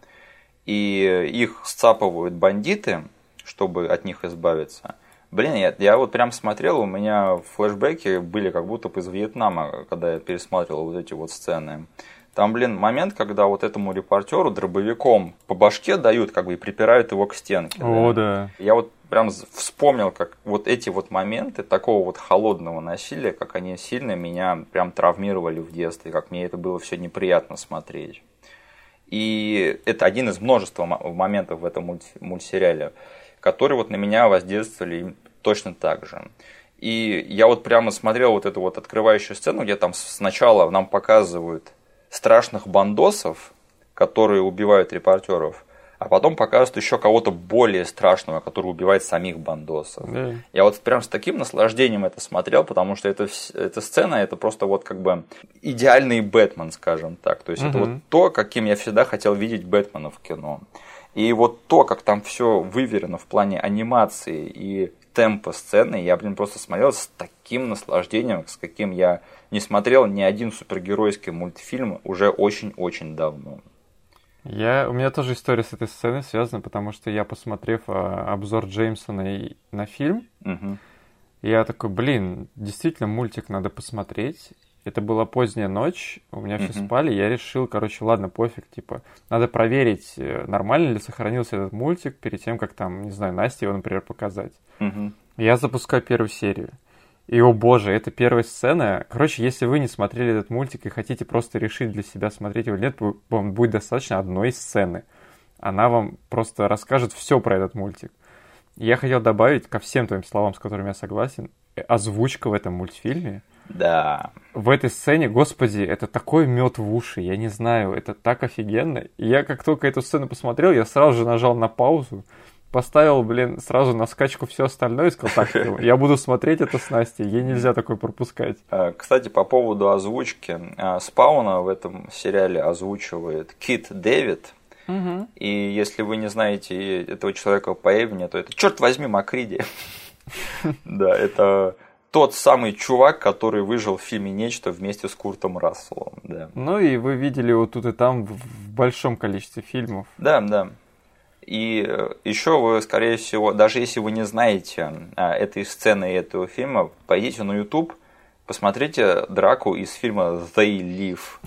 и их сцапывают бандиты, чтобы от них избавиться. Блин, я, я вот прям смотрел, у меня флешбеки были как будто бы из Вьетнама, когда я пересматривал вот эти вот сцены. Там, блин, момент, когда вот этому репортеру дробовиком по башке дают, как бы, и припирают его к стенке. О, да. Я вот прям вспомнил, как вот эти вот моменты такого вот холодного насилия, как они сильно меня прям травмировали в детстве, как мне это было все неприятно смотреть. И это один из множества моментов в этом мультсериале которые вот на меня воздействовали точно так же. И я вот прямо смотрел вот эту вот открывающую сцену, где там сначала нам показывают страшных бандосов, которые убивают репортеров, а потом показывают еще кого-то более страшного, который убивает самих бандосов. Да. Я вот прям с таким наслаждением это смотрел, потому что это, эта сцена, это просто вот как бы идеальный Бэтмен, скажем так. То есть угу. это вот то, каким я всегда хотел видеть Бэтмена в кино. И вот то, как там все выверено в плане анимации и темпа сцены, я, блин, просто смотрел с таким наслаждением, с каким я не смотрел ни один супергеройский мультфильм уже очень-очень давно. Я, у меня тоже история с этой сценой связана, потому что я, посмотрев а, обзор Джеймсона и, на фильм, угу. я такой, блин, действительно мультик надо посмотреть. Это была поздняя ночь, у меня все спали, я решил, короче, ладно, пофиг, типа, надо проверить, э, нормально ли сохранился этот мультик перед тем, как там, не знаю, Насте его, например, показать. Я запускаю первую серию. И, о боже, это первая сцена. Короче, если вы не смотрели этот мультик и хотите просто решить для себя, смотреть его или нет, вам будет достаточно одной сцены. Она вам просто расскажет все про этот мультик. Я хотел добавить ко всем твоим словам, с которыми я согласен, озвучка в этом мультфильме да. В этой сцене, господи, это такой мед в уши, я не знаю, это так офигенно. И я как только эту сцену посмотрел, я сразу же нажал на паузу, поставил, блин, сразу на скачку все остальное и сказал, так, я буду смотреть это с Настей, ей нельзя такое пропускать. А, кстати, по поводу озвучки, а, Спауна в этом сериале озвучивает Кит Дэвид, Угу. И если вы не знаете этого человека по имени, то это, черт возьми, Макриди. Да, это тот самый чувак, который выжил в фильме «Нечто» вместе с Куртом Расселом. Да. Ну и вы видели его тут и там в большом количестве фильмов. Да, да. И э, еще вы, скорее всего, даже если вы не знаете а, этой сцены и этого фильма, пойдите на YouTube, посмотрите драку из фильма «They Live»,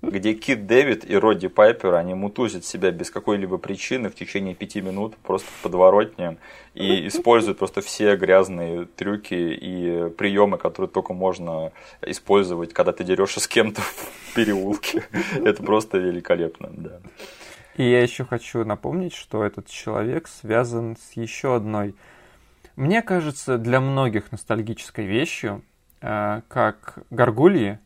где Кит Дэвид и Родди Пайпер, они мутузят себя без какой-либо причины в течение пяти минут просто в подворотне и используют просто все грязные трюки и приемы, которые только можно использовать, когда ты дерешься с кем-то в переулке. Это просто великолепно, да. И я еще хочу напомнить, что этот человек связан с еще одной, мне кажется, для многих ностальгической вещью, как Гаргульи.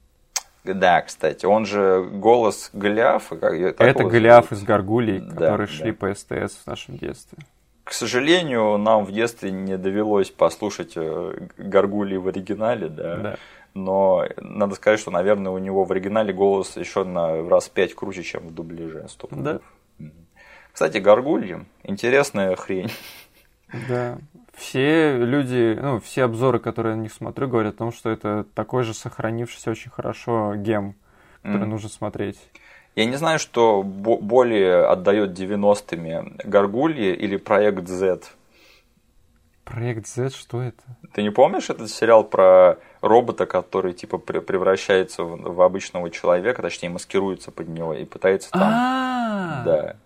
Да, кстати, он же голос Голиафа. Как, Это Голиаф из Гаргулий, да, которые да. шли по СТС в нашем детстве. К сожалению, нам в детстве не довелось послушать э, Гаргулии в оригинале, да. да. Но надо сказать, что, наверное, у него в оригинале голос еще на раз пять круче, чем в дубляже. Да. Кстати, горгульи – интересная хрень. Да. Все люди, ну, все обзоры, которые я на них смотрю, говорят о том, что это такой же сохранившийся очень хорошо гем, который mm. нужно смотреть. Я не знаю, что более отдает 90-ми Гаргульи или Проект Z. Проект Z, что это? Ты не помнишь этот сериал про робота, который типа превращается в, в обычного человека, точнее маскируется под него и пытается там. А-а-а. Да.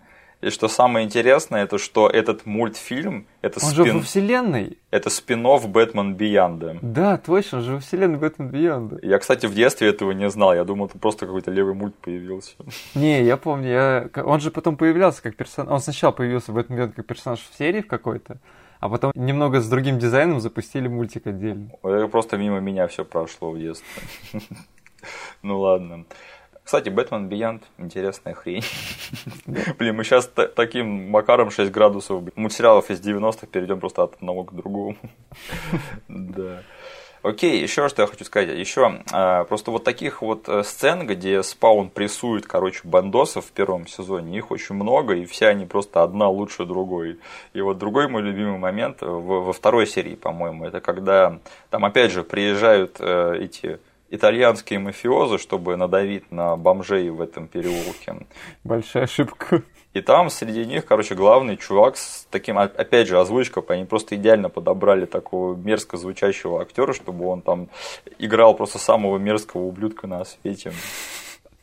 И что самое интересное, это что этот мультфильм, это он спин... же во вселенной. Это спин-офф Бэтмен Биянда. Да, точно, он же во вселенной Бэтмен Биянда. Я, кстати, в детстве этого не знал. Я думал, это просто какой-то левый мульт появился. Не, я помню, я... он же потом появлялся как персонаж. Он сначала появился в Бэтмен Биянда как персонаж в серии в какой-то, а потом немного с другим дизайном запустили мультик отдельно. Это просто мимо меня все прошло в детстве. Ну ладно. Кстати, Бэтмен Beyond интересная хрень. Блин, мы сейчас таким макаром 6 градусов мультсериалов из 90-х перейдем просто от одного к другому. Да. Окей, еще что я хочу сказать. Еще а, просто вот таких вот э, сцен, где спаун прессует, короче, бандосов в первом сезоне, их очень много, и все они просто одна лучше другой. И вот другой мой любимый момент во второй серии, по-моему, это когда там опять же приезжают э, эти итальянские мафиозы, чтобы надавить на бомжей в этом переулке. Большая ошибка. И там среди них, короче, главный чувак с таким, опять же, озвучка, они просто идеально подобрали такого мерзко звучащего актера, чтобы он там играл просто самого мерзкого ублюдка на свете.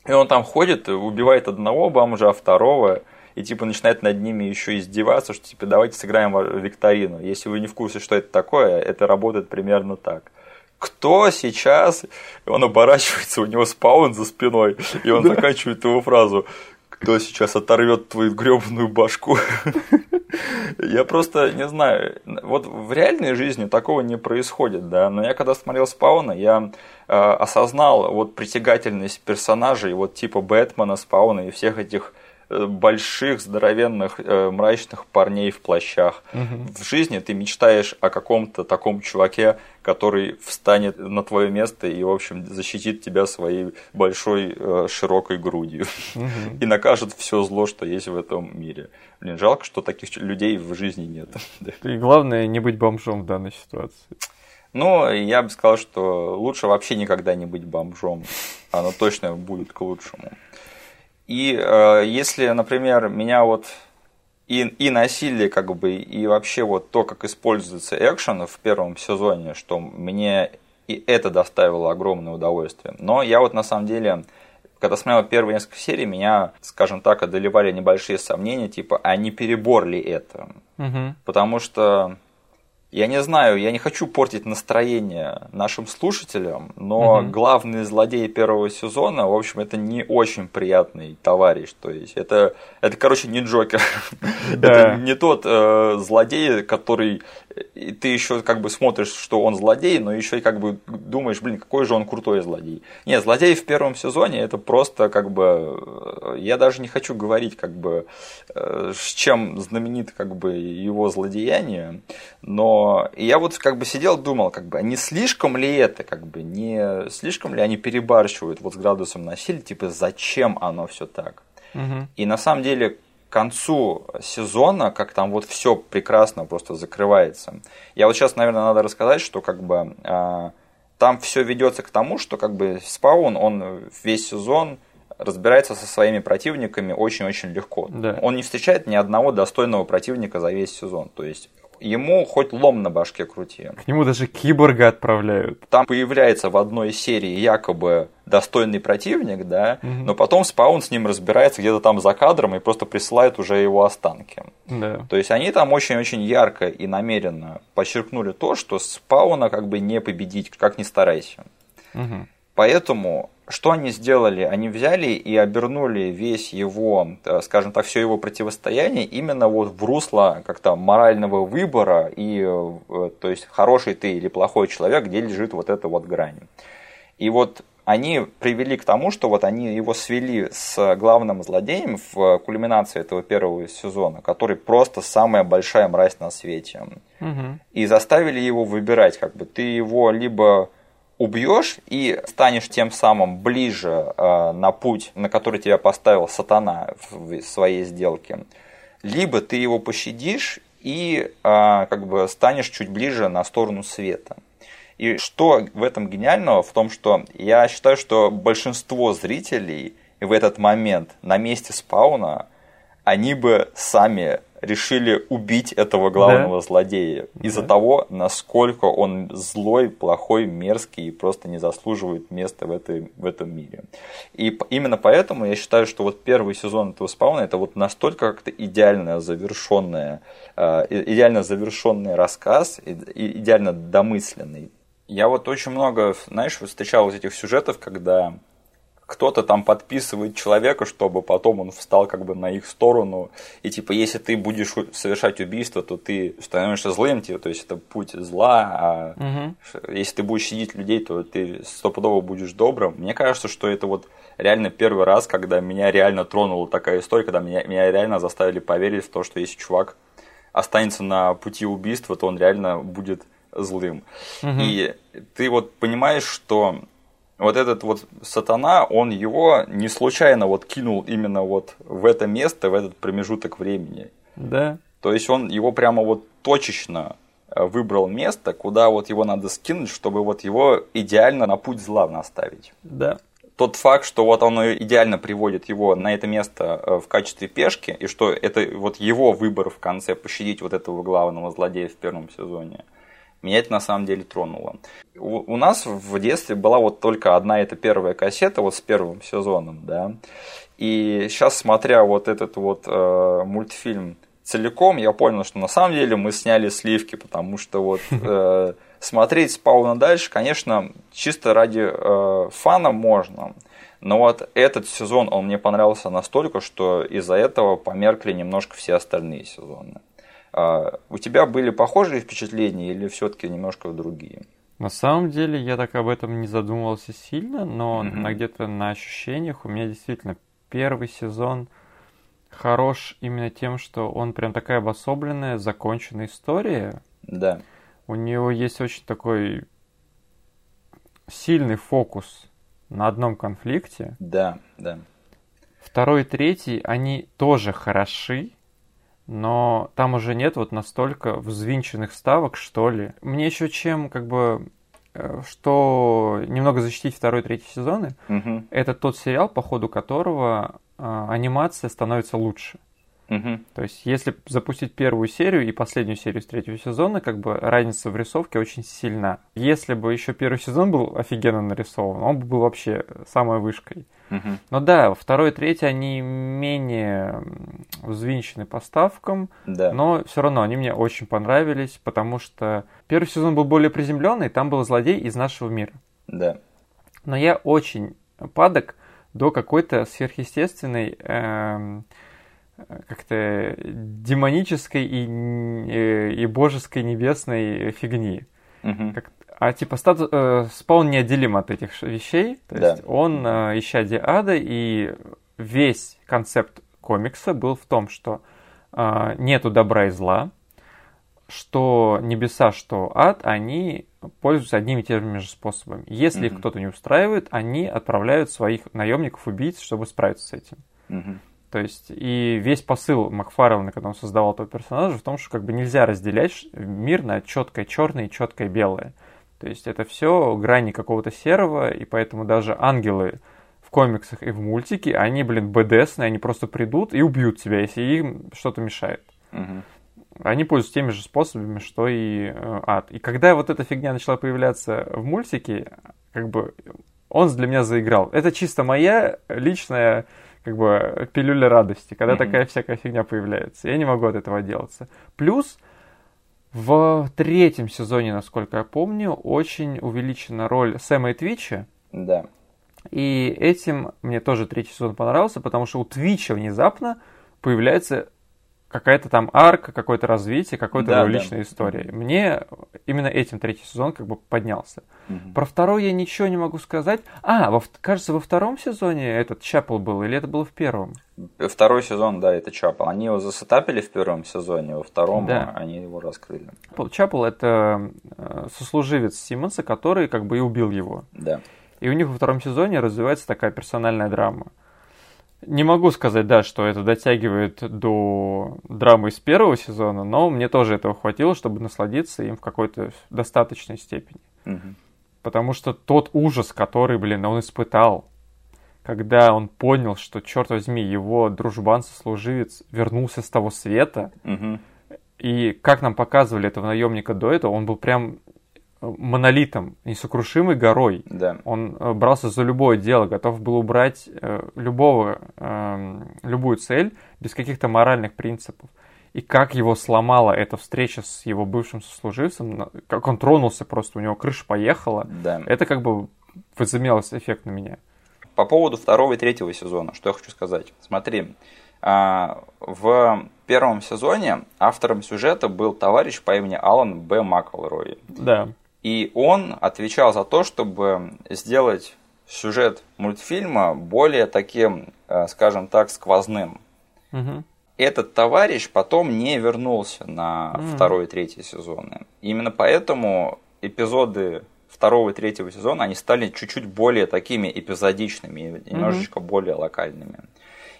И он там ходит, убивает одного бомжа, второго, и типа начинает над ними еще издеваться, что типа давайте сыграем викторину. Если вы не в курсе, что это такое, это работает примерно так кто сейчас, и он оборачивается, у него спаун за спиной, и он заканчивает его фразу, кто сейчас оторвет твою гребаную башку. Я просто не знаю, вот в реальной жизни такого не происходит, да, но я когда смотрел Спауна, я э, осознал вот притягательность персонажей, вот типа Бэтмена, Спауна и всех этих больших, здоровенных, э, мрачных парней в плащах. Угу. В жизни ты мечтаешь о каком-то таком чуваке, который встанет на твое место и, в общем, защитит тебя своей большой, э, широкой грудью. Угу. И накажет все зло, что есть в этом мире. Блин, жалко, что таких людей в жизни нет. И главное, не быть бомжом в данной ситуации. Ну, я бы сказал, что лучше вообще никогда не быть бомжом. Оно точно будет к лучшему. И э, если, например, меня вот и, и насилие, как бы, и вообще вот то, как используется экшен в первом сезоне, что мне и это доставило огромное удовольствие. Но я вот на самом деле, когда смотрел первые несколько серий, меня, скажем так, одолевали небольшие сомнения, типа, а не перебор ли это? Угу. Потому что я не знаю, я не хочу портить настроение нашим слушателям, но угу. главный злодей первого сезона, в общем, это не очень приятный товарищ. То есть это, это короче, не Джокер. Да. это не тот э, злодей, который и ты еще как бы смотришь, что он злодей, но еще и как бы думаешь, блин, какой же он крутой злодей. Нет, злодей в первом сезоне это просто как бы, э, я даже не хочу говорить как бы, э, с чем знаменит как бы его злодеяние, но я вот как бы сидел, думал, как бы, а не слишком ли это, как бы, не слишком ли они перебарщивают вот с градусом насилия, типа, зачем оно все так? Угу. И на самом деле концу сезона, как там вот все прекрасно просто закрывается. Я вот сейчас, наверное, надо рассказать, что как бы э, там все ведется к тому, что как бы спаун, он весь сезон разбирается со своими противниками очень-очень легко. Да. Он не встречает ни одного достойного противника за весь сезон. То есть ему хоть лом на башке крути. К нему даже киборга отправляют. Там появляется в одной серии якобы достойный противник, да, Мгм. но потом спаун с ним разбирается где-то там за кадром и просто присылает уже его останки. Да. То есть они там очень-очень ярко и намеренно подчеркнули то, что спауна как бы не победить, как ни старайся. Мгм. Поэтому что они сделали? Они взяли и обернули весь его, э, скажем так, все его противостояние именно вот в русло как-то морального выбора и, э, то есть, хороший ты или плохой человек, где лежит вот эта вот грань. И вот они привели к тому, что вот они его свели с главным злодеем в кульминации этого первого сезона, который просто самая большая мразь на свете. Мгм. И заставили его выбирать, как бы ты его либо убьешь и станешь тем самым ближе э, на путь, на который тебя поставил сатана в своей сделке, либо ты его пощадишь и э, как бы станешь чуть ближе на сторону света. И что в этом гениального? В том, что я считаю, что большинство зрителей в этот момент на месте спауна, они бы сами решили убить этого главного злодея из-за Да. того, насколько он злой, плохой, мерзкий и просто не заслуживает места в, этой, в этом мире. И именно поэтому я считаю, что вот первый сезон этого спауна это вот настолько как-то идеально завершенная, э, идеально завершенный рассказ, идеально домысленный. Я вот очень много, знаешь, встречал вот этих сюжетов, когда кто-то там подписывает человека, чтобы потом он встал как бы на их сторону. И типа, если ты будешь совершать убийство, то ты становишься злым, типа, то есть это путь зла, а ш- если ты будешь щадить людей, то ты стопудово будешь добрым. Мне кажется, что это вот реально первый раз, когда меня реально тронула такая история, когда меня, меня реально заставили поверить в то, что если чувак останется на пути убийства, то он реально будет злым. Мгм. И ты вот понимаешь, что вот этот вот сатана, он его не случайно вот кинул именно вот в это место, в этот промежуток времени. Да. То есть он его прямо вот точечно э, выбрал место, куда вот его надо скинуть, чтобы вот его идеально на путь зла наставить. Да. Тот факт, что вот он идеально приводит его на это место э, в качестве пешки, и что это вот его выбор в конце пощадить вот этого главного злодея в первом сезоне, меня это на самом деле тронуло. У, у нас в детстве была вот только одна эта первая кассета вот с первым сезоном, да. И сейчас, смотря вот этот вот э, мультфильм целиком, я понял, что на самом деле мы сняли сливки, потому что вот э, смотреть спауна дальше, конечно, чисто ради э, фана можно. Но вот этот сезон, он мне понравился настолько, что из-за этого померкли немножко все остальные сезоны. А, у тебя были похожие впечатления или все-таки немножко другие? На самом деле я так об этом не задумывался сильно, но Мгм. на где-то на ощущениях у меня действительно первый сезон хорош именно тем, что он прям такая обособленная, законченная история. Да. У него есть очень такой сильный фокус на одном конфликте. Да, да. Второй и третий, они тоже хороши, но там уже нет вот настолько взвинченных ставок, что ли. Мне еще чем, как бы, э, что немного защитить второй и третий сезоны, Мгм, это тот сериал, по ходу которого э, анимация становится лучше. Мгм. То есть, если запустить первую серию и последнюю серию с третьего сезона, как бы разница в рисовке очень сильна. Если бы еще первый сезон был офигенно нарисован, он бы был вообще самой вышкой. Мгм. Но да, второй и третий, они менее взвинчены по ставкам, Да. но все равно они мне очень понравились, потому что первый сезон был более приземленный, там был злодей из нашего мира. Да. Но я очень падок до какой-то сверхъестественной э, как-то демонической и, э, и божеской небесной фигни. Мгм. Как- а типа статус, э, спаун неотделим от этих вещей. То Да. есть он э, исчадие ада, и весь концепт комикса был в том, что э, нету добра и зла, что небеса, что ад, они пользуются одними и теми же способами. Если их Мгм. кто-то не устраивает, они отправляют своих наемников, убийц, чтобы справиться с этим. Мгм. То есть, и весь посыл Макфарлана, когда он создавал этого персонажа, в том, что как бы нельзя разделять мир на четкое черное и четкое белое. То есть, это все грани какого-то серого, и поэтому даже ангелы в комиксах и в мультике, они, блин, БДСные, они просто придут и убьют тебя, если им что-то мешает. Мгм. Они пользуются теми же способами, что и э, ад. И когда вот эта фигня начала появляться в мультике, как бы он для меня заиграл. Это чисто моя личная как бы пилюля радости, когда Мгм. такая всякая фигня появляется. Я не могу от этого отделаться. Плюс в третьем сезоне, насколько я помню, очень увеличена роль Сэма и Твича. Да. И этим мне тоже третий сезон понравился, потому что у Твича внезапно появляется какая-то там арка, какое-то развитие, какая-то Да, его да. история. Мне именно этим третий сезон как бы поднялся. Мгм. Про второй я ничего не могу сказать. А, во, кажется, во втором сезоне этот Чапл был, или это было в первом? Второй сезон, да, это Чапл. Они его засетапили в первом сезоне, во втором Да. они его раскрыли. Чапл это э, сослуживец Симмонса, который как бы и убил его. Да. И у них во втором сезоне развивается такая персональная драма. Не могу сказать, да, что это дотягивает до драмы из первого сезона, но мне тоже этого хватило, чтобы насладиться им в какой-то достаточной степени. Мгм. Потому что тот ужас, который, блин, он испытал, когда он понял, что, черт возьми, его дружбан-сослуживец вернулся с того света, Мгм. и как нам показывали этого наемника до этого, он был прям монолитом, несокрушимой горой. Да. Он э, брался за любое дело, готов был убрать э, любого, эм, любую цель без каких-то моральных принципов. И как его сломала эта встреча с его бывшим сослуживцем, как он тронулся просто, у него крыша поехала, Да. это как бы возымело эффект на меня. По поводу второго и третьего сезона, что я хочу сказать. Смотри, а, в первом сезоне автором сюжета был товарищ по имени Алан Б. Маклрой. Да. И он отвечал за то, чтобы сделать сюжет мультфильма более таким, э, скажем так, сквозным. Мгм. Этот товарищ потом не вернулся на Мгм. второй и третий сезоны. Именно поэтому эпизоды второго и третьего сезона, они стали чуть-чуть более такими эпизодичными, немножечко более локальными.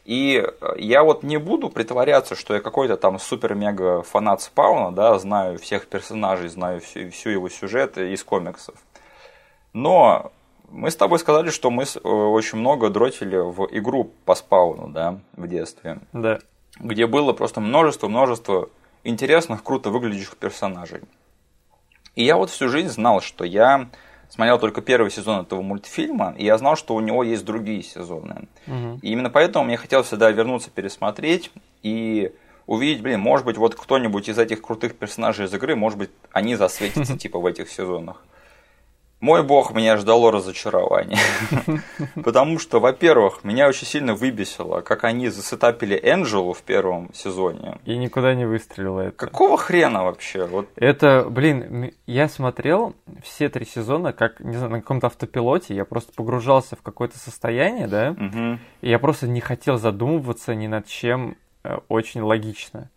И э, я вот не буду притворяться, что я какой-то там супер-мега фанат Спауна, да, знаю всех персонажей, знаю всю, всю его сюжет из комиксов. Но мы с тобой сказали, что мы э, очень много дротили в игру по Спауну, да, в детстве Да. где было просто множество-множество интересных, круто выглядящих персонажей. И я вот всю жизнь знал, что я смотрел только первый сезон этого мультфильма, и я знал, что у него есть другие сезоны. Мгм. И именно поэтому мне хотелось всегда вернуться, пересмотреть и увидеть, блин, может быть, вот кто-нибудь из этих крутых персонажей из игры, может быть, они засветятся типа в этих сезонах. Мой бог, меня ждало разочарование. Потому что, во-первых, меня очень сильно выбесило, как они засетапили Энджелу в первом сезоне. И никуда не выстрелило это. Какого хрена вообще? Вот Это, блин, я смотрел все три сезона, как, не знаю, на каком-то автопилоте, я просто погружался в какое-то состояние, да, и я просто не хотел задумываться ни над чем э, очень логично.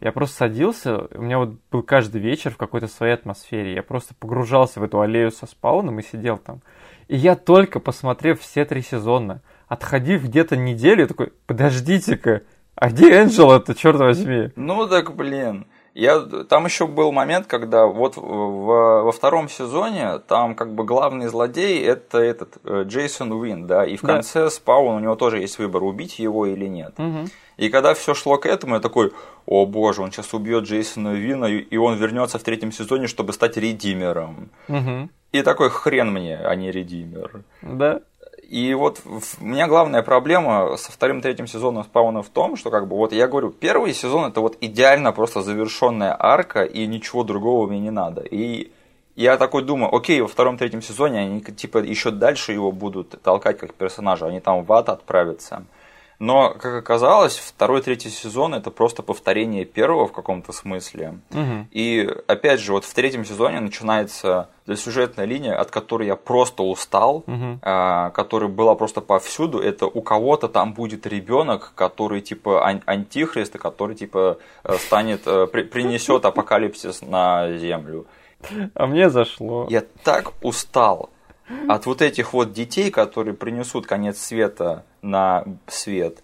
Я просто садился, у меня вот был каждый вечер в какой-то своей атмосфере, я просто погружался в эту аллею со спауном и сидел там. И я только посмотрев все три сезона, отходив где-то неделю, такой, подождите-ка, а где Энджела-то, черт возьми? Ну так, блин. Я, там еще был момент, когда вот в- в- во втором сезоне там как бы главный злодей это этот э, Джейсон Уин, да, и в Да. конце Спаун у него тоже есть выбор, убить его или нет. Мгм. И когда все шло к этому, я такой, о боже, он сейчас убьет Джейсона Вина, и он вернется в третьем сезоне, чтобы стать редимером. Мгм. И такой хрен мне, а не редимер. Да. И вот у меня главная проблема со вторым и третьим сезоном спауна в том, что как бы вот я говорю, первый сезон это вот идеально просто завершенная арка, и ничего другого мне не надо. И я такой думаю, окей, во втором третьем сезоне они типа еще дальше его будут толкать как персонажа, они там в ад отправятся. Но, как оказалось, второй третий сезон это просто повторение первого в каком-то смысле. Мгм. И опять же, вот в третьем сезоне начинается сюжетная линия, от которой я просто устал, Мгм. а, которая была просто повсюду. Это у кого-то там будет ребенок, который типа ан- антихрист, который типа э, станет, э, при- принесет апокалипсис на землю. А мне зашло. Я так устал от вот этих вот детей, которые принесут конец света на свет.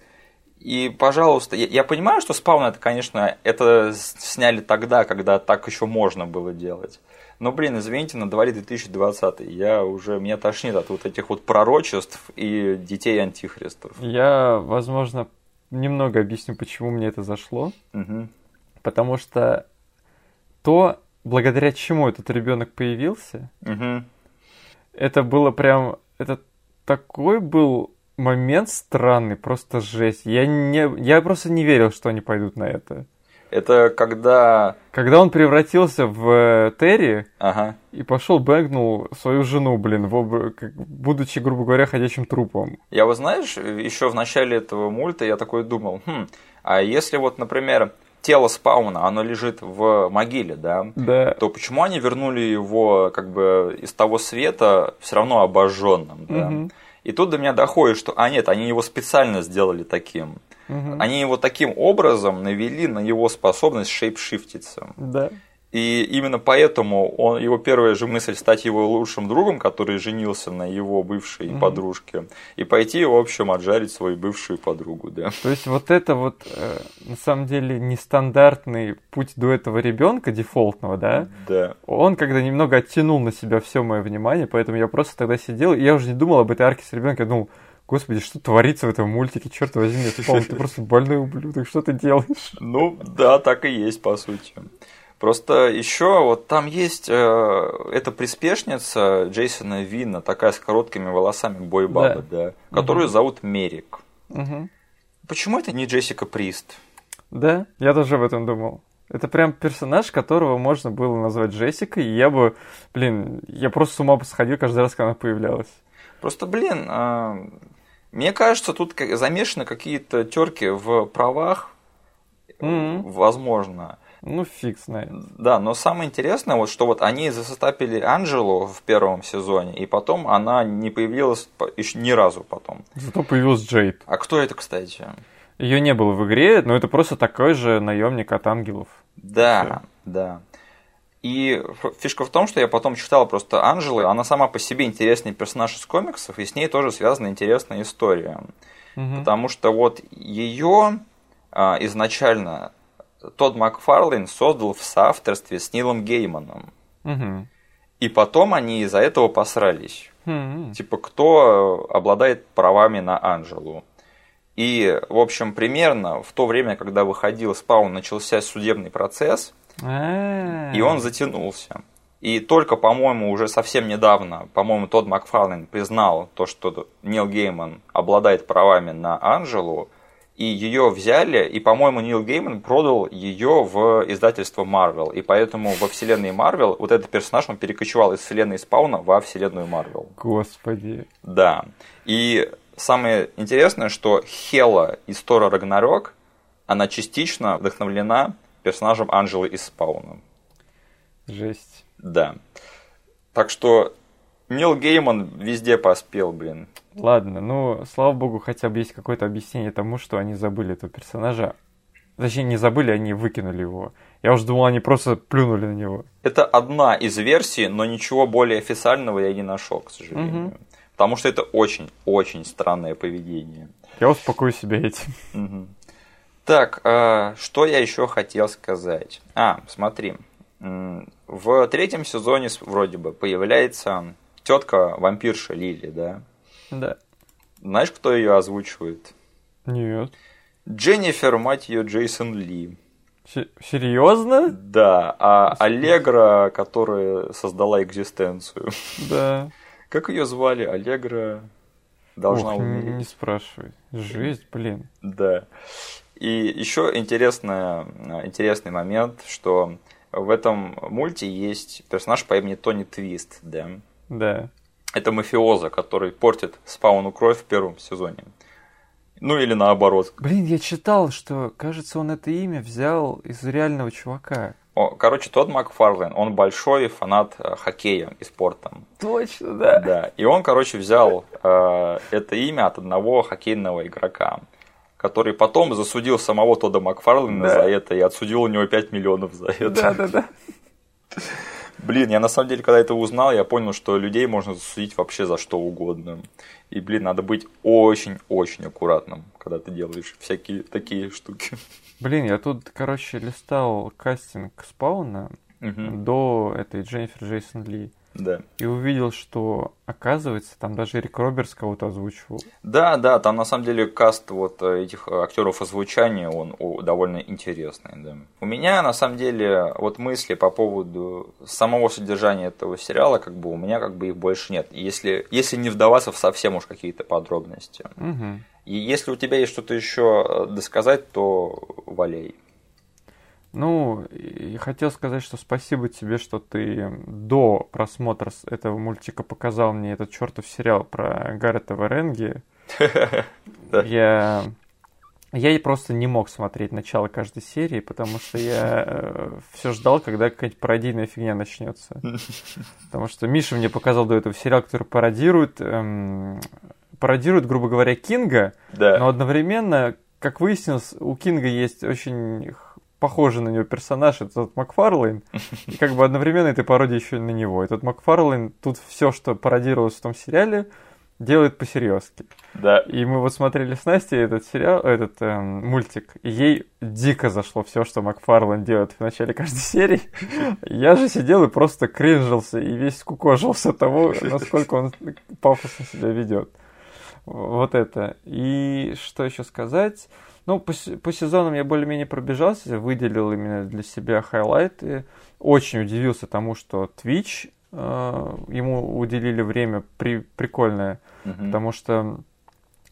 И, пожалуйста, я, я понимаю, что спаун это, конечно, это сняли тогда, когда так еще можно было делать. Но, блин, извините, на дворе 2020 я уже, меня тошнит от вот этих вот пророчеств и детей антихристов. Я, возможно, немного объясню, почему мне это зашло. Угу. Потому что то, благодаря чему этот ребенок появился, угу. Это было прям, это такой был момент странный, просто жесть. Я, не, я просто не верил, что они пойдут на это. Это когда... Когда он превратился в Терри ага. и пошел бэнгнул свою жену, блин, в об... будучи, грубо говоря, ходячим трупом. Я вот, знаешь, еще в начале этого мульта я такой думал, хм, а если вот, например, тело спауна, оно лежит в могиле, да, да. то почему они вернули его как бы из того света все равно обожженным, да? Угу. И тут до меня доходит, что, а нет, они его специально сделали таким. Угу. Они его таким образом навели на его способность шейпшифтиться. Да. И именно поэтому он, его первая же мысль стать его лучшим другом, который женился на его бывшей mm подружке, и пойти, в общем, отжарить свою бывшую подругу, да. То есть вот это вот э, на самом деле нестандартный путь до этого ребенка дефолтного, да? Да. Он когда немного оттянул на себя все мое внимание, поэтому я просто тогда сидел, и я уже не думал об этой арке с ребенком, я думал, Господи, что творится в этом мультике? Черт возьми, ты, ты просто больной ублюдок, что ты делаешь? Ну, да, так и есть, по сути. Просто еще вот там есть э, эта приспешница Джейсона Винна, такая с короткими волосами бойбаба, да, да которую угу. зовут Мерик. Угу. Почему это не Джессика Прист? Да, я тоже об этом думал. Это прям персонаж, которого можно было назвать Джессикой, и я бы, блин, я просто с ума бы сходил каждый раз, когда она появлялась. Просто, блин, э, мне кажется, тут замешаны какие-то терки в правах, mm-hmm. возможно. Ну, фиг знает. Да, но самое интересное, вот, что вот они засостапили Анджелу в первом сезоне, и потом она не появилась еще ни разу потом. Зато появилась Джейд. А кто это, кстати? Ее не было в игре, но это просто такой же наемник от ангелов. Да, Все. да. И фишка в том, что я потом читал просто Анжелы, она сама по себе интересный персонаж из комиксов, и с ней тоже связана интересная история. Угу. Потому что вот ее а, изначально Тодд Макфарлейн создал в соавторстве с Нилом Гейманом. Угу. И потом они из-за этого посрались. Угу. Типа, кто обладает правами на Анжелу. И, в общем, примерно в то время, когда выходил Спаун, начался судебный процесс, А-а-а. и он затянулся. И только, по-моему, уже совсем недавно, по-моему, Тодд Макфарлейн признал то, что Нил Гейман обладает правами на Анжелу, и ее взяли, и, по-моему, Нил Гейман продал ее в издательство Marvel, и поэтому во вселенной Marvel вот этот персонаж, он перекочевал из вселенной Спауна во вселенную Marvel. Господи. Да. И самое интересное, что Хела из Тора Рагнарёк, она частично вдохновлена персонажем Анжелы из Спауна. Жесть. Да. Так что Нил Гейман везде поспел, блин. Ладно, ну, слава богу, хотя бы есть какое-то объяснение тому, что они забыли этого персонажа. Точнее, не забыли, они выкинули его. Я уже думал, они просто плюнули на него. Это одна из версий, но ничего более официального я не нашел, к сожалению. Угу. Потому что это очень-очень странное поведение. Я успокою себя этим. Угу. Так, э, что я еще хотел сказать? А, смотри. В третьем сезоне вроде бы появляется тетка вампирша Лили, да? Да. Знаешь, кто ее озвучивает? Нет. Дженнифер, мать ее, Джейсон Ли. Серьезно? Да, а Аллегра, которая создала экзистенцию. Да. Как ее звали? Аллегра должна Ох, умереть. Не спрашивай. Жесть, блин. Да. И еще интересный, интересный момент, что в этом мульте есть персонаж по имени Тони Твист, да? Да. Это мафиоза, который портит спауну кровь в первом сезоне. Ну или наоборот. Блин, я читал, что, кажется, он это имя взял из реального чувака. О, короче, тот Макфарлейн, он большой фанат э, хоккея и спорта. Точно, да. Да, и он, короче, взял э, это имя от одного хоккейного игрока, который потом засудил самого Тода Макфарлейна Да. за это и отсудил у него 5 миллионов за это. Да, да, да. Блин, я на самом деле, когда это узнал, я понял, что людей можно засудить вообще за что угодно. И, блин, надо быть очень-очень аккуратным, когда ты делаешь всякие такие штуки. Блин, я тут, короче, листал кастинг спауна угу. до этой Дженнифер Джейсон Ли. Да. И увидел, что, оказывается, там даже Рик Робертс кого-то озвучивал. Да, да, там на самом деле каст вот э, этих актеров озвучания, он довольно интересный, да. У меня, на самом деле, вот мысли по поводу самого содержания этого сериала, как бы у меня как бы их больше нет. Если, если не вдаваться в совсем уж какие-то подробности. Угу. И если у тебя есть что-то еще э, досказать, то валей. Ну, и хотел сказать, что спасибо тебе, что ты до просмотра этого мультика показал мне этот чертов сериал про Гаррета Варенги. Я... Я просто не мог смотреть начало каждой серии, потому что я э, все ждал, когда какая-нибудь пародийная фигня начнется. Потому что Миша мне показал до этого сериал, который пародирует, эм, пародирует, грубо говоря, Кинга, да. но одновременно, как выяснилось, у Кинга есть очень похожий на него персонаж, это тот Макфарлейн, и как бы одновременно этой пародия еще на него. Этот Макфарлейн тут все, что пародировалось в том сериале, делает по-серьезки. Да. И мы вот смотрели с Настей этот сериал, этот эм, мультик, и ей дико зашло все, что Макфарлейн делает в начале каждой серии. Я же сидел и просто кринжился и весь кукожился того, насколько он пафосно себя ведет. Вот это. И что еще сказать? Ну, по, по сезонам я более-менее пробежался, выделил именно для себя хайлайты. Очень удивился тому, что Twitch э, ему уделили время при, прикольное, mm-hmm. потому что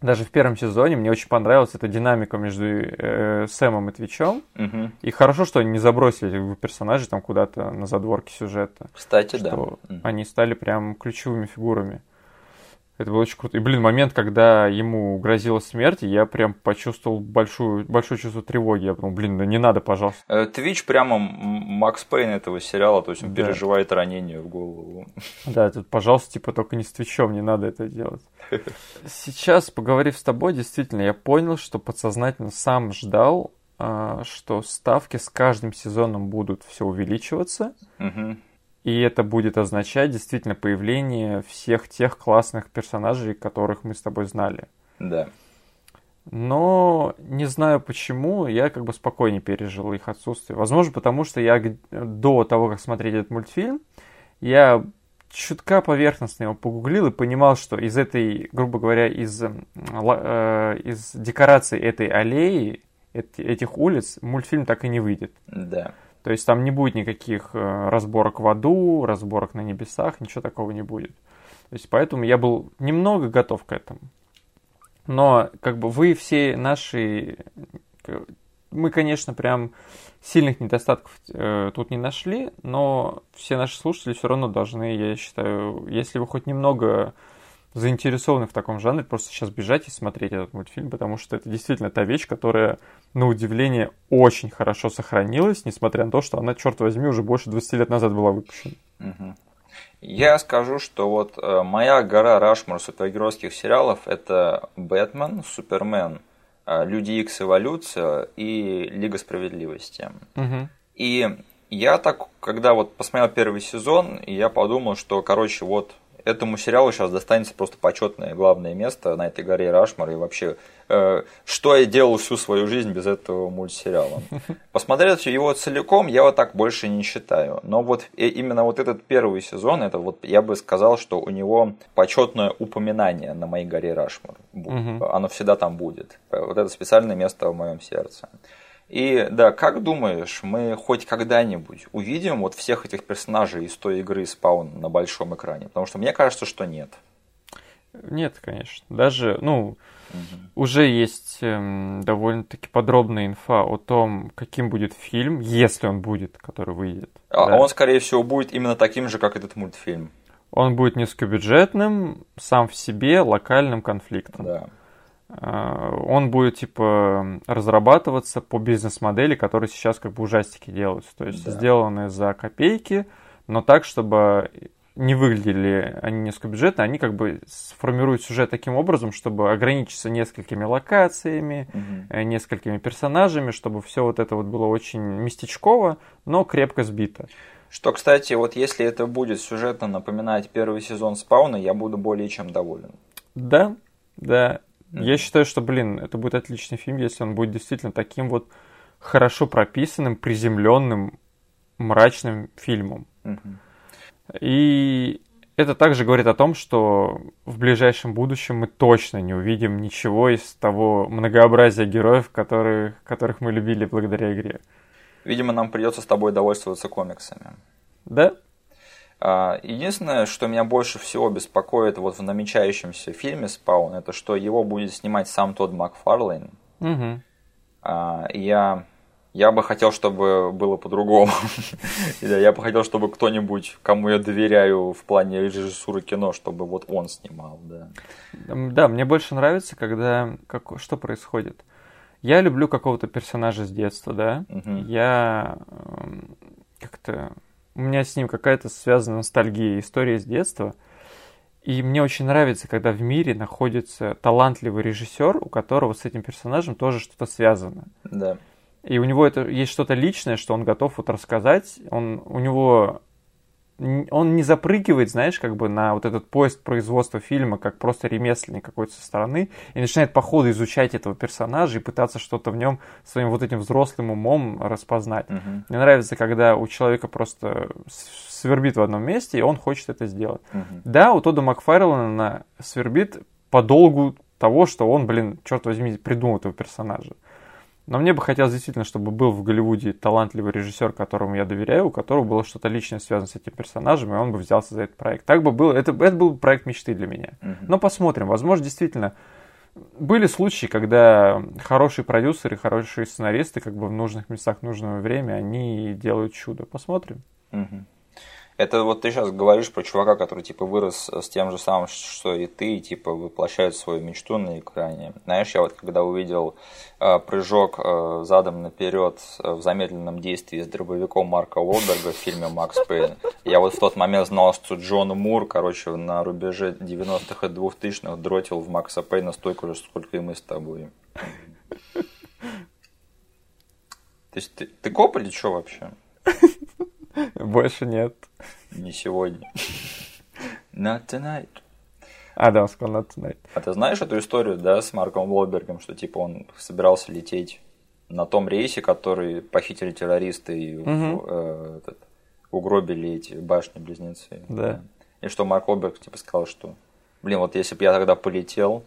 даже в первом сезоне мне очень понравилась эта динамика между э, Сэмом и Твичом. Mm-hmm. И хорошо, что они не забросили персонажей там куда-то на задворке сюжета. Кстати, что да. Они стали прям ключевыми фигурами. Это было очень круто. И, блин, момент, когда ему грозила смерть, я прям почувствовал большую, большое чувство тревоги. Я подумал, блин, да не надо, пожалуйста. Э, Твич прямо Макс Пейн этого сериала, то есть он да. переживает ранение в голову. Да, тут, пожалуйста, типа только не с Твичом, не надо это делать. Сейчас, поговорив с тобой, действительно, я понял, что подсознательно сам ждал, а, что ставки с каждым сезоном будут все увеличиваться. Угу. И это будет означать действительно появление всех тех классных персонажей, которых мы с тобой знали. Да. Но не знаю почему, я как бы спокойнее пережил их отсутствие. Возможно, потому что я до того, как смотреть этот мультфильм, я чутка поверхностно его погуглил и понимал, что из этой, грубо говоря, из, э, из декораций этой аллеи, этих улиц, мультфильм так и не выйдет. Да. То есть там не будет никаких э, разборок в аду, разборок на небесах, ничего такого не будет. То есть поэтому я был немного готов к этому. Но как бы вы все наши... Мы, конечно, прям сильных недостатков э, тут не нашли, но все наши слушатели все равно должны, я считаю, если вы хоть немного заинтересованы в таком жанре, просто сейчас бежать и смотреть этот мультфильм, потому что это действительно та вещь, которая, на удивление, очень хорошо сохранилась, несмотря на то, что она, черт возьми, уже больше 20 лет назад была выпущена. Угу. Я скажу, что вот э, моя гора Рашмар супергеройских сериалов это Бэтмен, Супермен, э, Люди Икс Эволюция и Лига Справедливости. Угу. И я так, когда вот посмотрел первый сезон, я подумал, что, короче, вот этому сериалу сейчас достанется просто почетное главное место на этой горе Рашмар. И вообще, э, что я делал всю свою жизнь без этого мультсериала. Посмотреть его целиком я вот так больше не считаю. Но вот именно вот этот первый сезон, это вот я бы сказал, что у него почетное упоминание на моей горе Рашмар. Оно всегда там будет. Вот это специальное место в моем сердце. И да, как думаешь, мы хоть когда-нибудь увидим вот всех этих персонажей из той игры Spawn на большом экране? Потому что мне кажется, что нет. Нет, конечно. Даже, ну, угу. уже есть эм, довольно-таки подробная инфа о том, каким будет фильм, если он будет, который выйдет. А да. он, скорее всего, будет именно таким же, как этот мультфильм. Он будет низкобюджетным, сам в себе локальным конфликтом. Да. Э, он будет типа разрабатываться по бизнес-модели, которые сейчас как бы ужастики делаются. То есть да. сделаны за копейки, но так, чтобы не выглядели они низкобюджетно, они как бы сформируют сюжет таким образом, чтобы ограничиться несколькими локациями, угу. несколькими персонажами, чтобы все вот это вот было очень местечково, но крепко сбито. Что, кстати, вот если это будет сюжетно напоминать первый сезон Спауна, я буду более чем доволен. Да, да. Я считаю, что, блин, это будет отличный фильм, если он будет действительно таким вот хорошо прописанным, приземленным, мрачным фильмом. И это также говорит о том, что в ближайшем будущем мы точно не увидим ничего из того многообразия героев, которых, которых мы любили благодаря игре. Видимо, нам придется с тобой довольствоваться комиксами. Да? А, единственное, что меня больше всего беспокоит вот в намечающемся фильме «Спаун», это что его будет снимать сам Тодд Макфарлейн. Угу. Я я бы хотел, чтобы было по-другому. я бы хотел, чтобы кто-нибудь, кому я доверяю в плане режиссуры кино, чтобы вот он снимал, да. Да, мне больше нравится, когда как, что происходит. Я люблю какого-то персонажа с детства, да. Я эм, как-то у меня с ним какая-то связана ностальгия, история с детства. И мне очень нравится, когда в мире находится талантливый режиссер, у которого с этим персонажем тоже что-то связано. Да. И у него это есть что-то личное, что он готов вот рассказать. Он, у него он не запрыгивает, знаешь, как бы на вот этот поезд производства фильма, как просто ремесленник какой-то со стороны, и начинает по ходу изучать этого персонажа и пытаться что-то в нем своим вот этим взрослым умом распознать. Uh-huh. Мне нравится, когда у человека просто свербит в одном месте, и он хочет это сделать. Uh-huh. Да, у Тодда Макфарлана свербит по долгу того, что он, блин, черт возьми, придумал этого персонажа. Но мне бы хотелось действительно, чтобы был в Голливуде талантливый режиссер, которому я доверяю, у которого было что-то личное связано с этим персонажем, и он бы взялся за этот проект. Так бы было, это, это был проект мечты для меня. Uh-huh. Но посмотрим. Возможно, действительно, были случаи, когда хорошие продюсеры, хорошие сценаристы, как бы в нужных местах, в нужное время, они делают чудо. Посмотрим. Uh-huh. Это вот ты сейчас говоришь про чувака, который типа вырос с тем же самым, что и ты, и, типа воплощает свою мечту на экране. Знаешь, я вот когда увидел э, прыжок э, задом наперед э, в замедленном действии с дробовиком Марка Уолберга в фильме Макс Пейн, я вот в тот момент знал, что Джон Мур, короче, на рубеже 90-х и 2000-х дротил в Макса Пейна столько же, сколько и мы с тобой. То есть ты, ты коп или что вообще? Больше нет. Не сегодня. Not tonight. А, да, он сказал not tonight. А ты знаешь эту историю, да, с Марком Уолбергом, что типа он собирался лететь на том рейсе, который похитили террористы и угу. э, этот, угробили эти башни-близнецы. Да. И что Марк Уолберг типа сказал, что, блин, вот если бы я тогда полетел,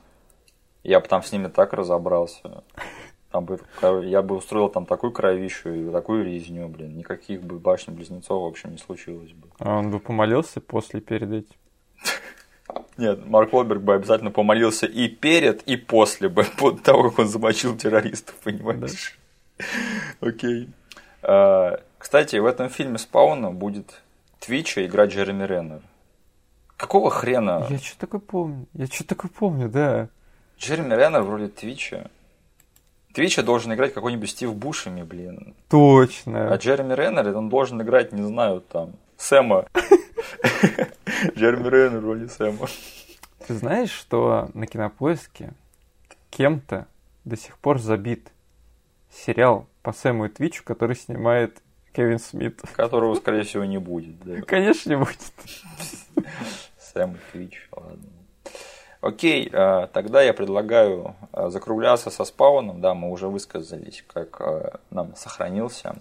я бы там с ними так разобрался. Там бы, я бы устроил там такую кровищу и такую резню, блин. Никаких бы башен близнецов, в общем, не случилось бы. А он бы помолился после, перед этим? Нет, Марк Уолберг бы обязательно помолился и перед, и после бы, после того, как он замочил террористов, понимаешь? Окей. А, кстати, в этом фильме Спауна будет Твича играть Джереми Реннер. Какого хрена? Я что такое помню? Я что такое помню, да. Джереми Реннер в роли Твича. Твича должен играть какой-нибудь Стив Бушеми, блин. Точно. А Джереми Реннер, он должен играть, не знаю, там, Сэма. Джереми Реннер в роли Сэма. Ты знаешь, что на Кинопоиске кем-то до сих пор забит сериал по Сэму и Твичу, который снимает Кевин Смит. Которого, скорее всего, не будет. Да? Конечно, не будет. Сэм и Твич, ладно. Окей, э, тогда я предлагаю э, закругляться со спауном. Да, мы уже высказались, как э, нам сохранился.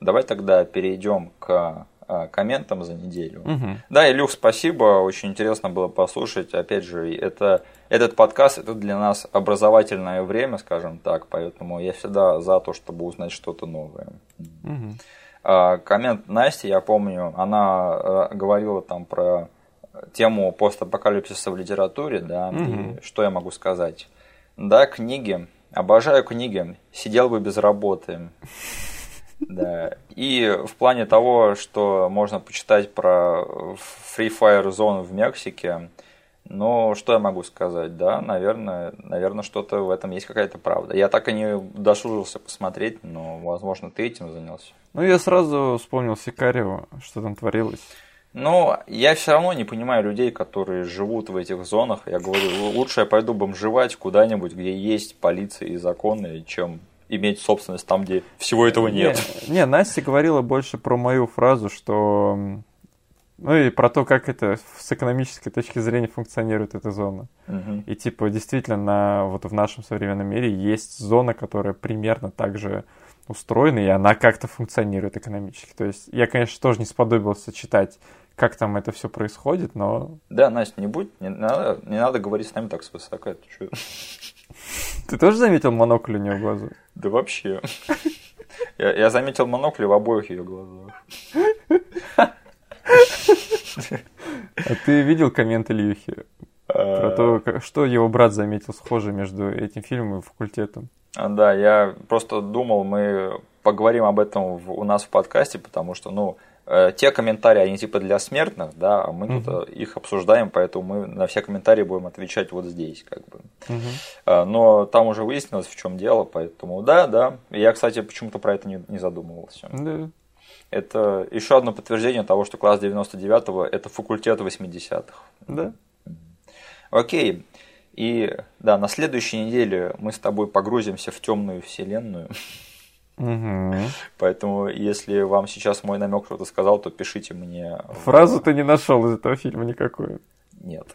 Давай тогда перейдем к комментам за неделю. Угу. Да, Илюх, спасибо, очень интересно было послушать. Опять же, это, этот подкаст это для нас образовательное время, скажем так, поэтому я всегда за то, чтобы узнать что-то новое. Угу. Коммент Насти, я помню, она говорила там про тему постапокалипсиса в литературе, да, угу. и что я могу сказать? Да, книги. Обожаю книги. Сидел бы без работы. Да. И в плане того, что можно почитать про Free Fire Zone в Мексике, ну, что я могу сказать, да, наверное, наверное, что-то в этом есть какая-то правда. Я так и не дошужился посмотреть, но, возможно, ты этим занялся. Ну, я сразу вспомнил Сикарио, что там творилось. Но я все равно не понимаю людей, которые живут в этих зонах. Я говорю, лучше я пойду бомжевать куда-нибудь, где есть полиция и законы, чем иметь собственность там, где всего этого нет. Не, не, Настя говорила больше про мою фразу, что... Ну и про то, как это с экономической точки зрения функционирует эта зона. Мгм. И типа действительно на, вот в нашем современном мире есть зона, которая примерно так же устроена, и она как-то функционирует экономически. То есть я, конечно, тоже не сподобился читать, как там это все происходит, но Да, Настя, не будь, не надо, не надо говорить с нами так свысока. ты чё? ты тоже заметил монокль у нее в глазу? Да вообще. Я, я заметил монокли в обоих ее глазах. А ты видел коммент Ильюхи про А, то, как- что его брат заметил схоже между этим фильмом и факультетом? А, Да, я просто думал, мы поговорим об этом в- у нас в подкасте, потому что, ну, э, те комментарии, они типа для смертных, да, а мы тут Мгм. э, их обсуждаем, поэтому мы на все комментарии будем отвечать вот здесь, как бы. Мгм. А, Но там уже выяснилось, в чем дело, поэтому да, да. Я, кстати, почему-то про это не, не задумывался. Да. Это еще одно подтверждение того, что класс 99-го это факультет 80-х. Да. Окей. И да, на следующей неделе мы с тобой погрузимся в темную вселенную. Мгм. Поэтому, если вам сейчас мой намек что-то сказал, то пишите мне. в- Фразу ты не нашел из этого фильма никакую. Нет.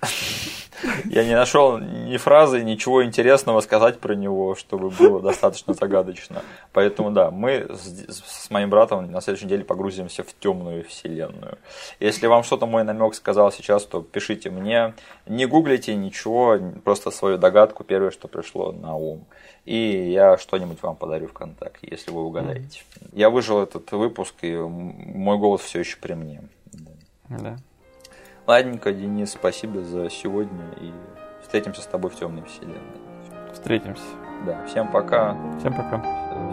Я не нашел ни фразы, ничего интересного сказать про него, чтобы было достаточно загадочно. Поэтому да, мы с, с моим братом на следующей неделе погрузимся в темную вселенную. Если вам что-то мой намек сказал сейчас, то пишите мне. Не гуглите ничего, просто свою догадку, первое, что пришло на ум. И я что-нибудь вам подарю ВКонтакте, если вы угадаете. Я выжил этот выпуск, и мой голос все еще при мне. Да. Ладненько, Денис, спасибо за сегодня и встретимся с тобой в темной вселенной. Встретимся. Да, всем пока, Всем пока.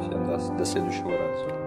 всем до, до следующего раза.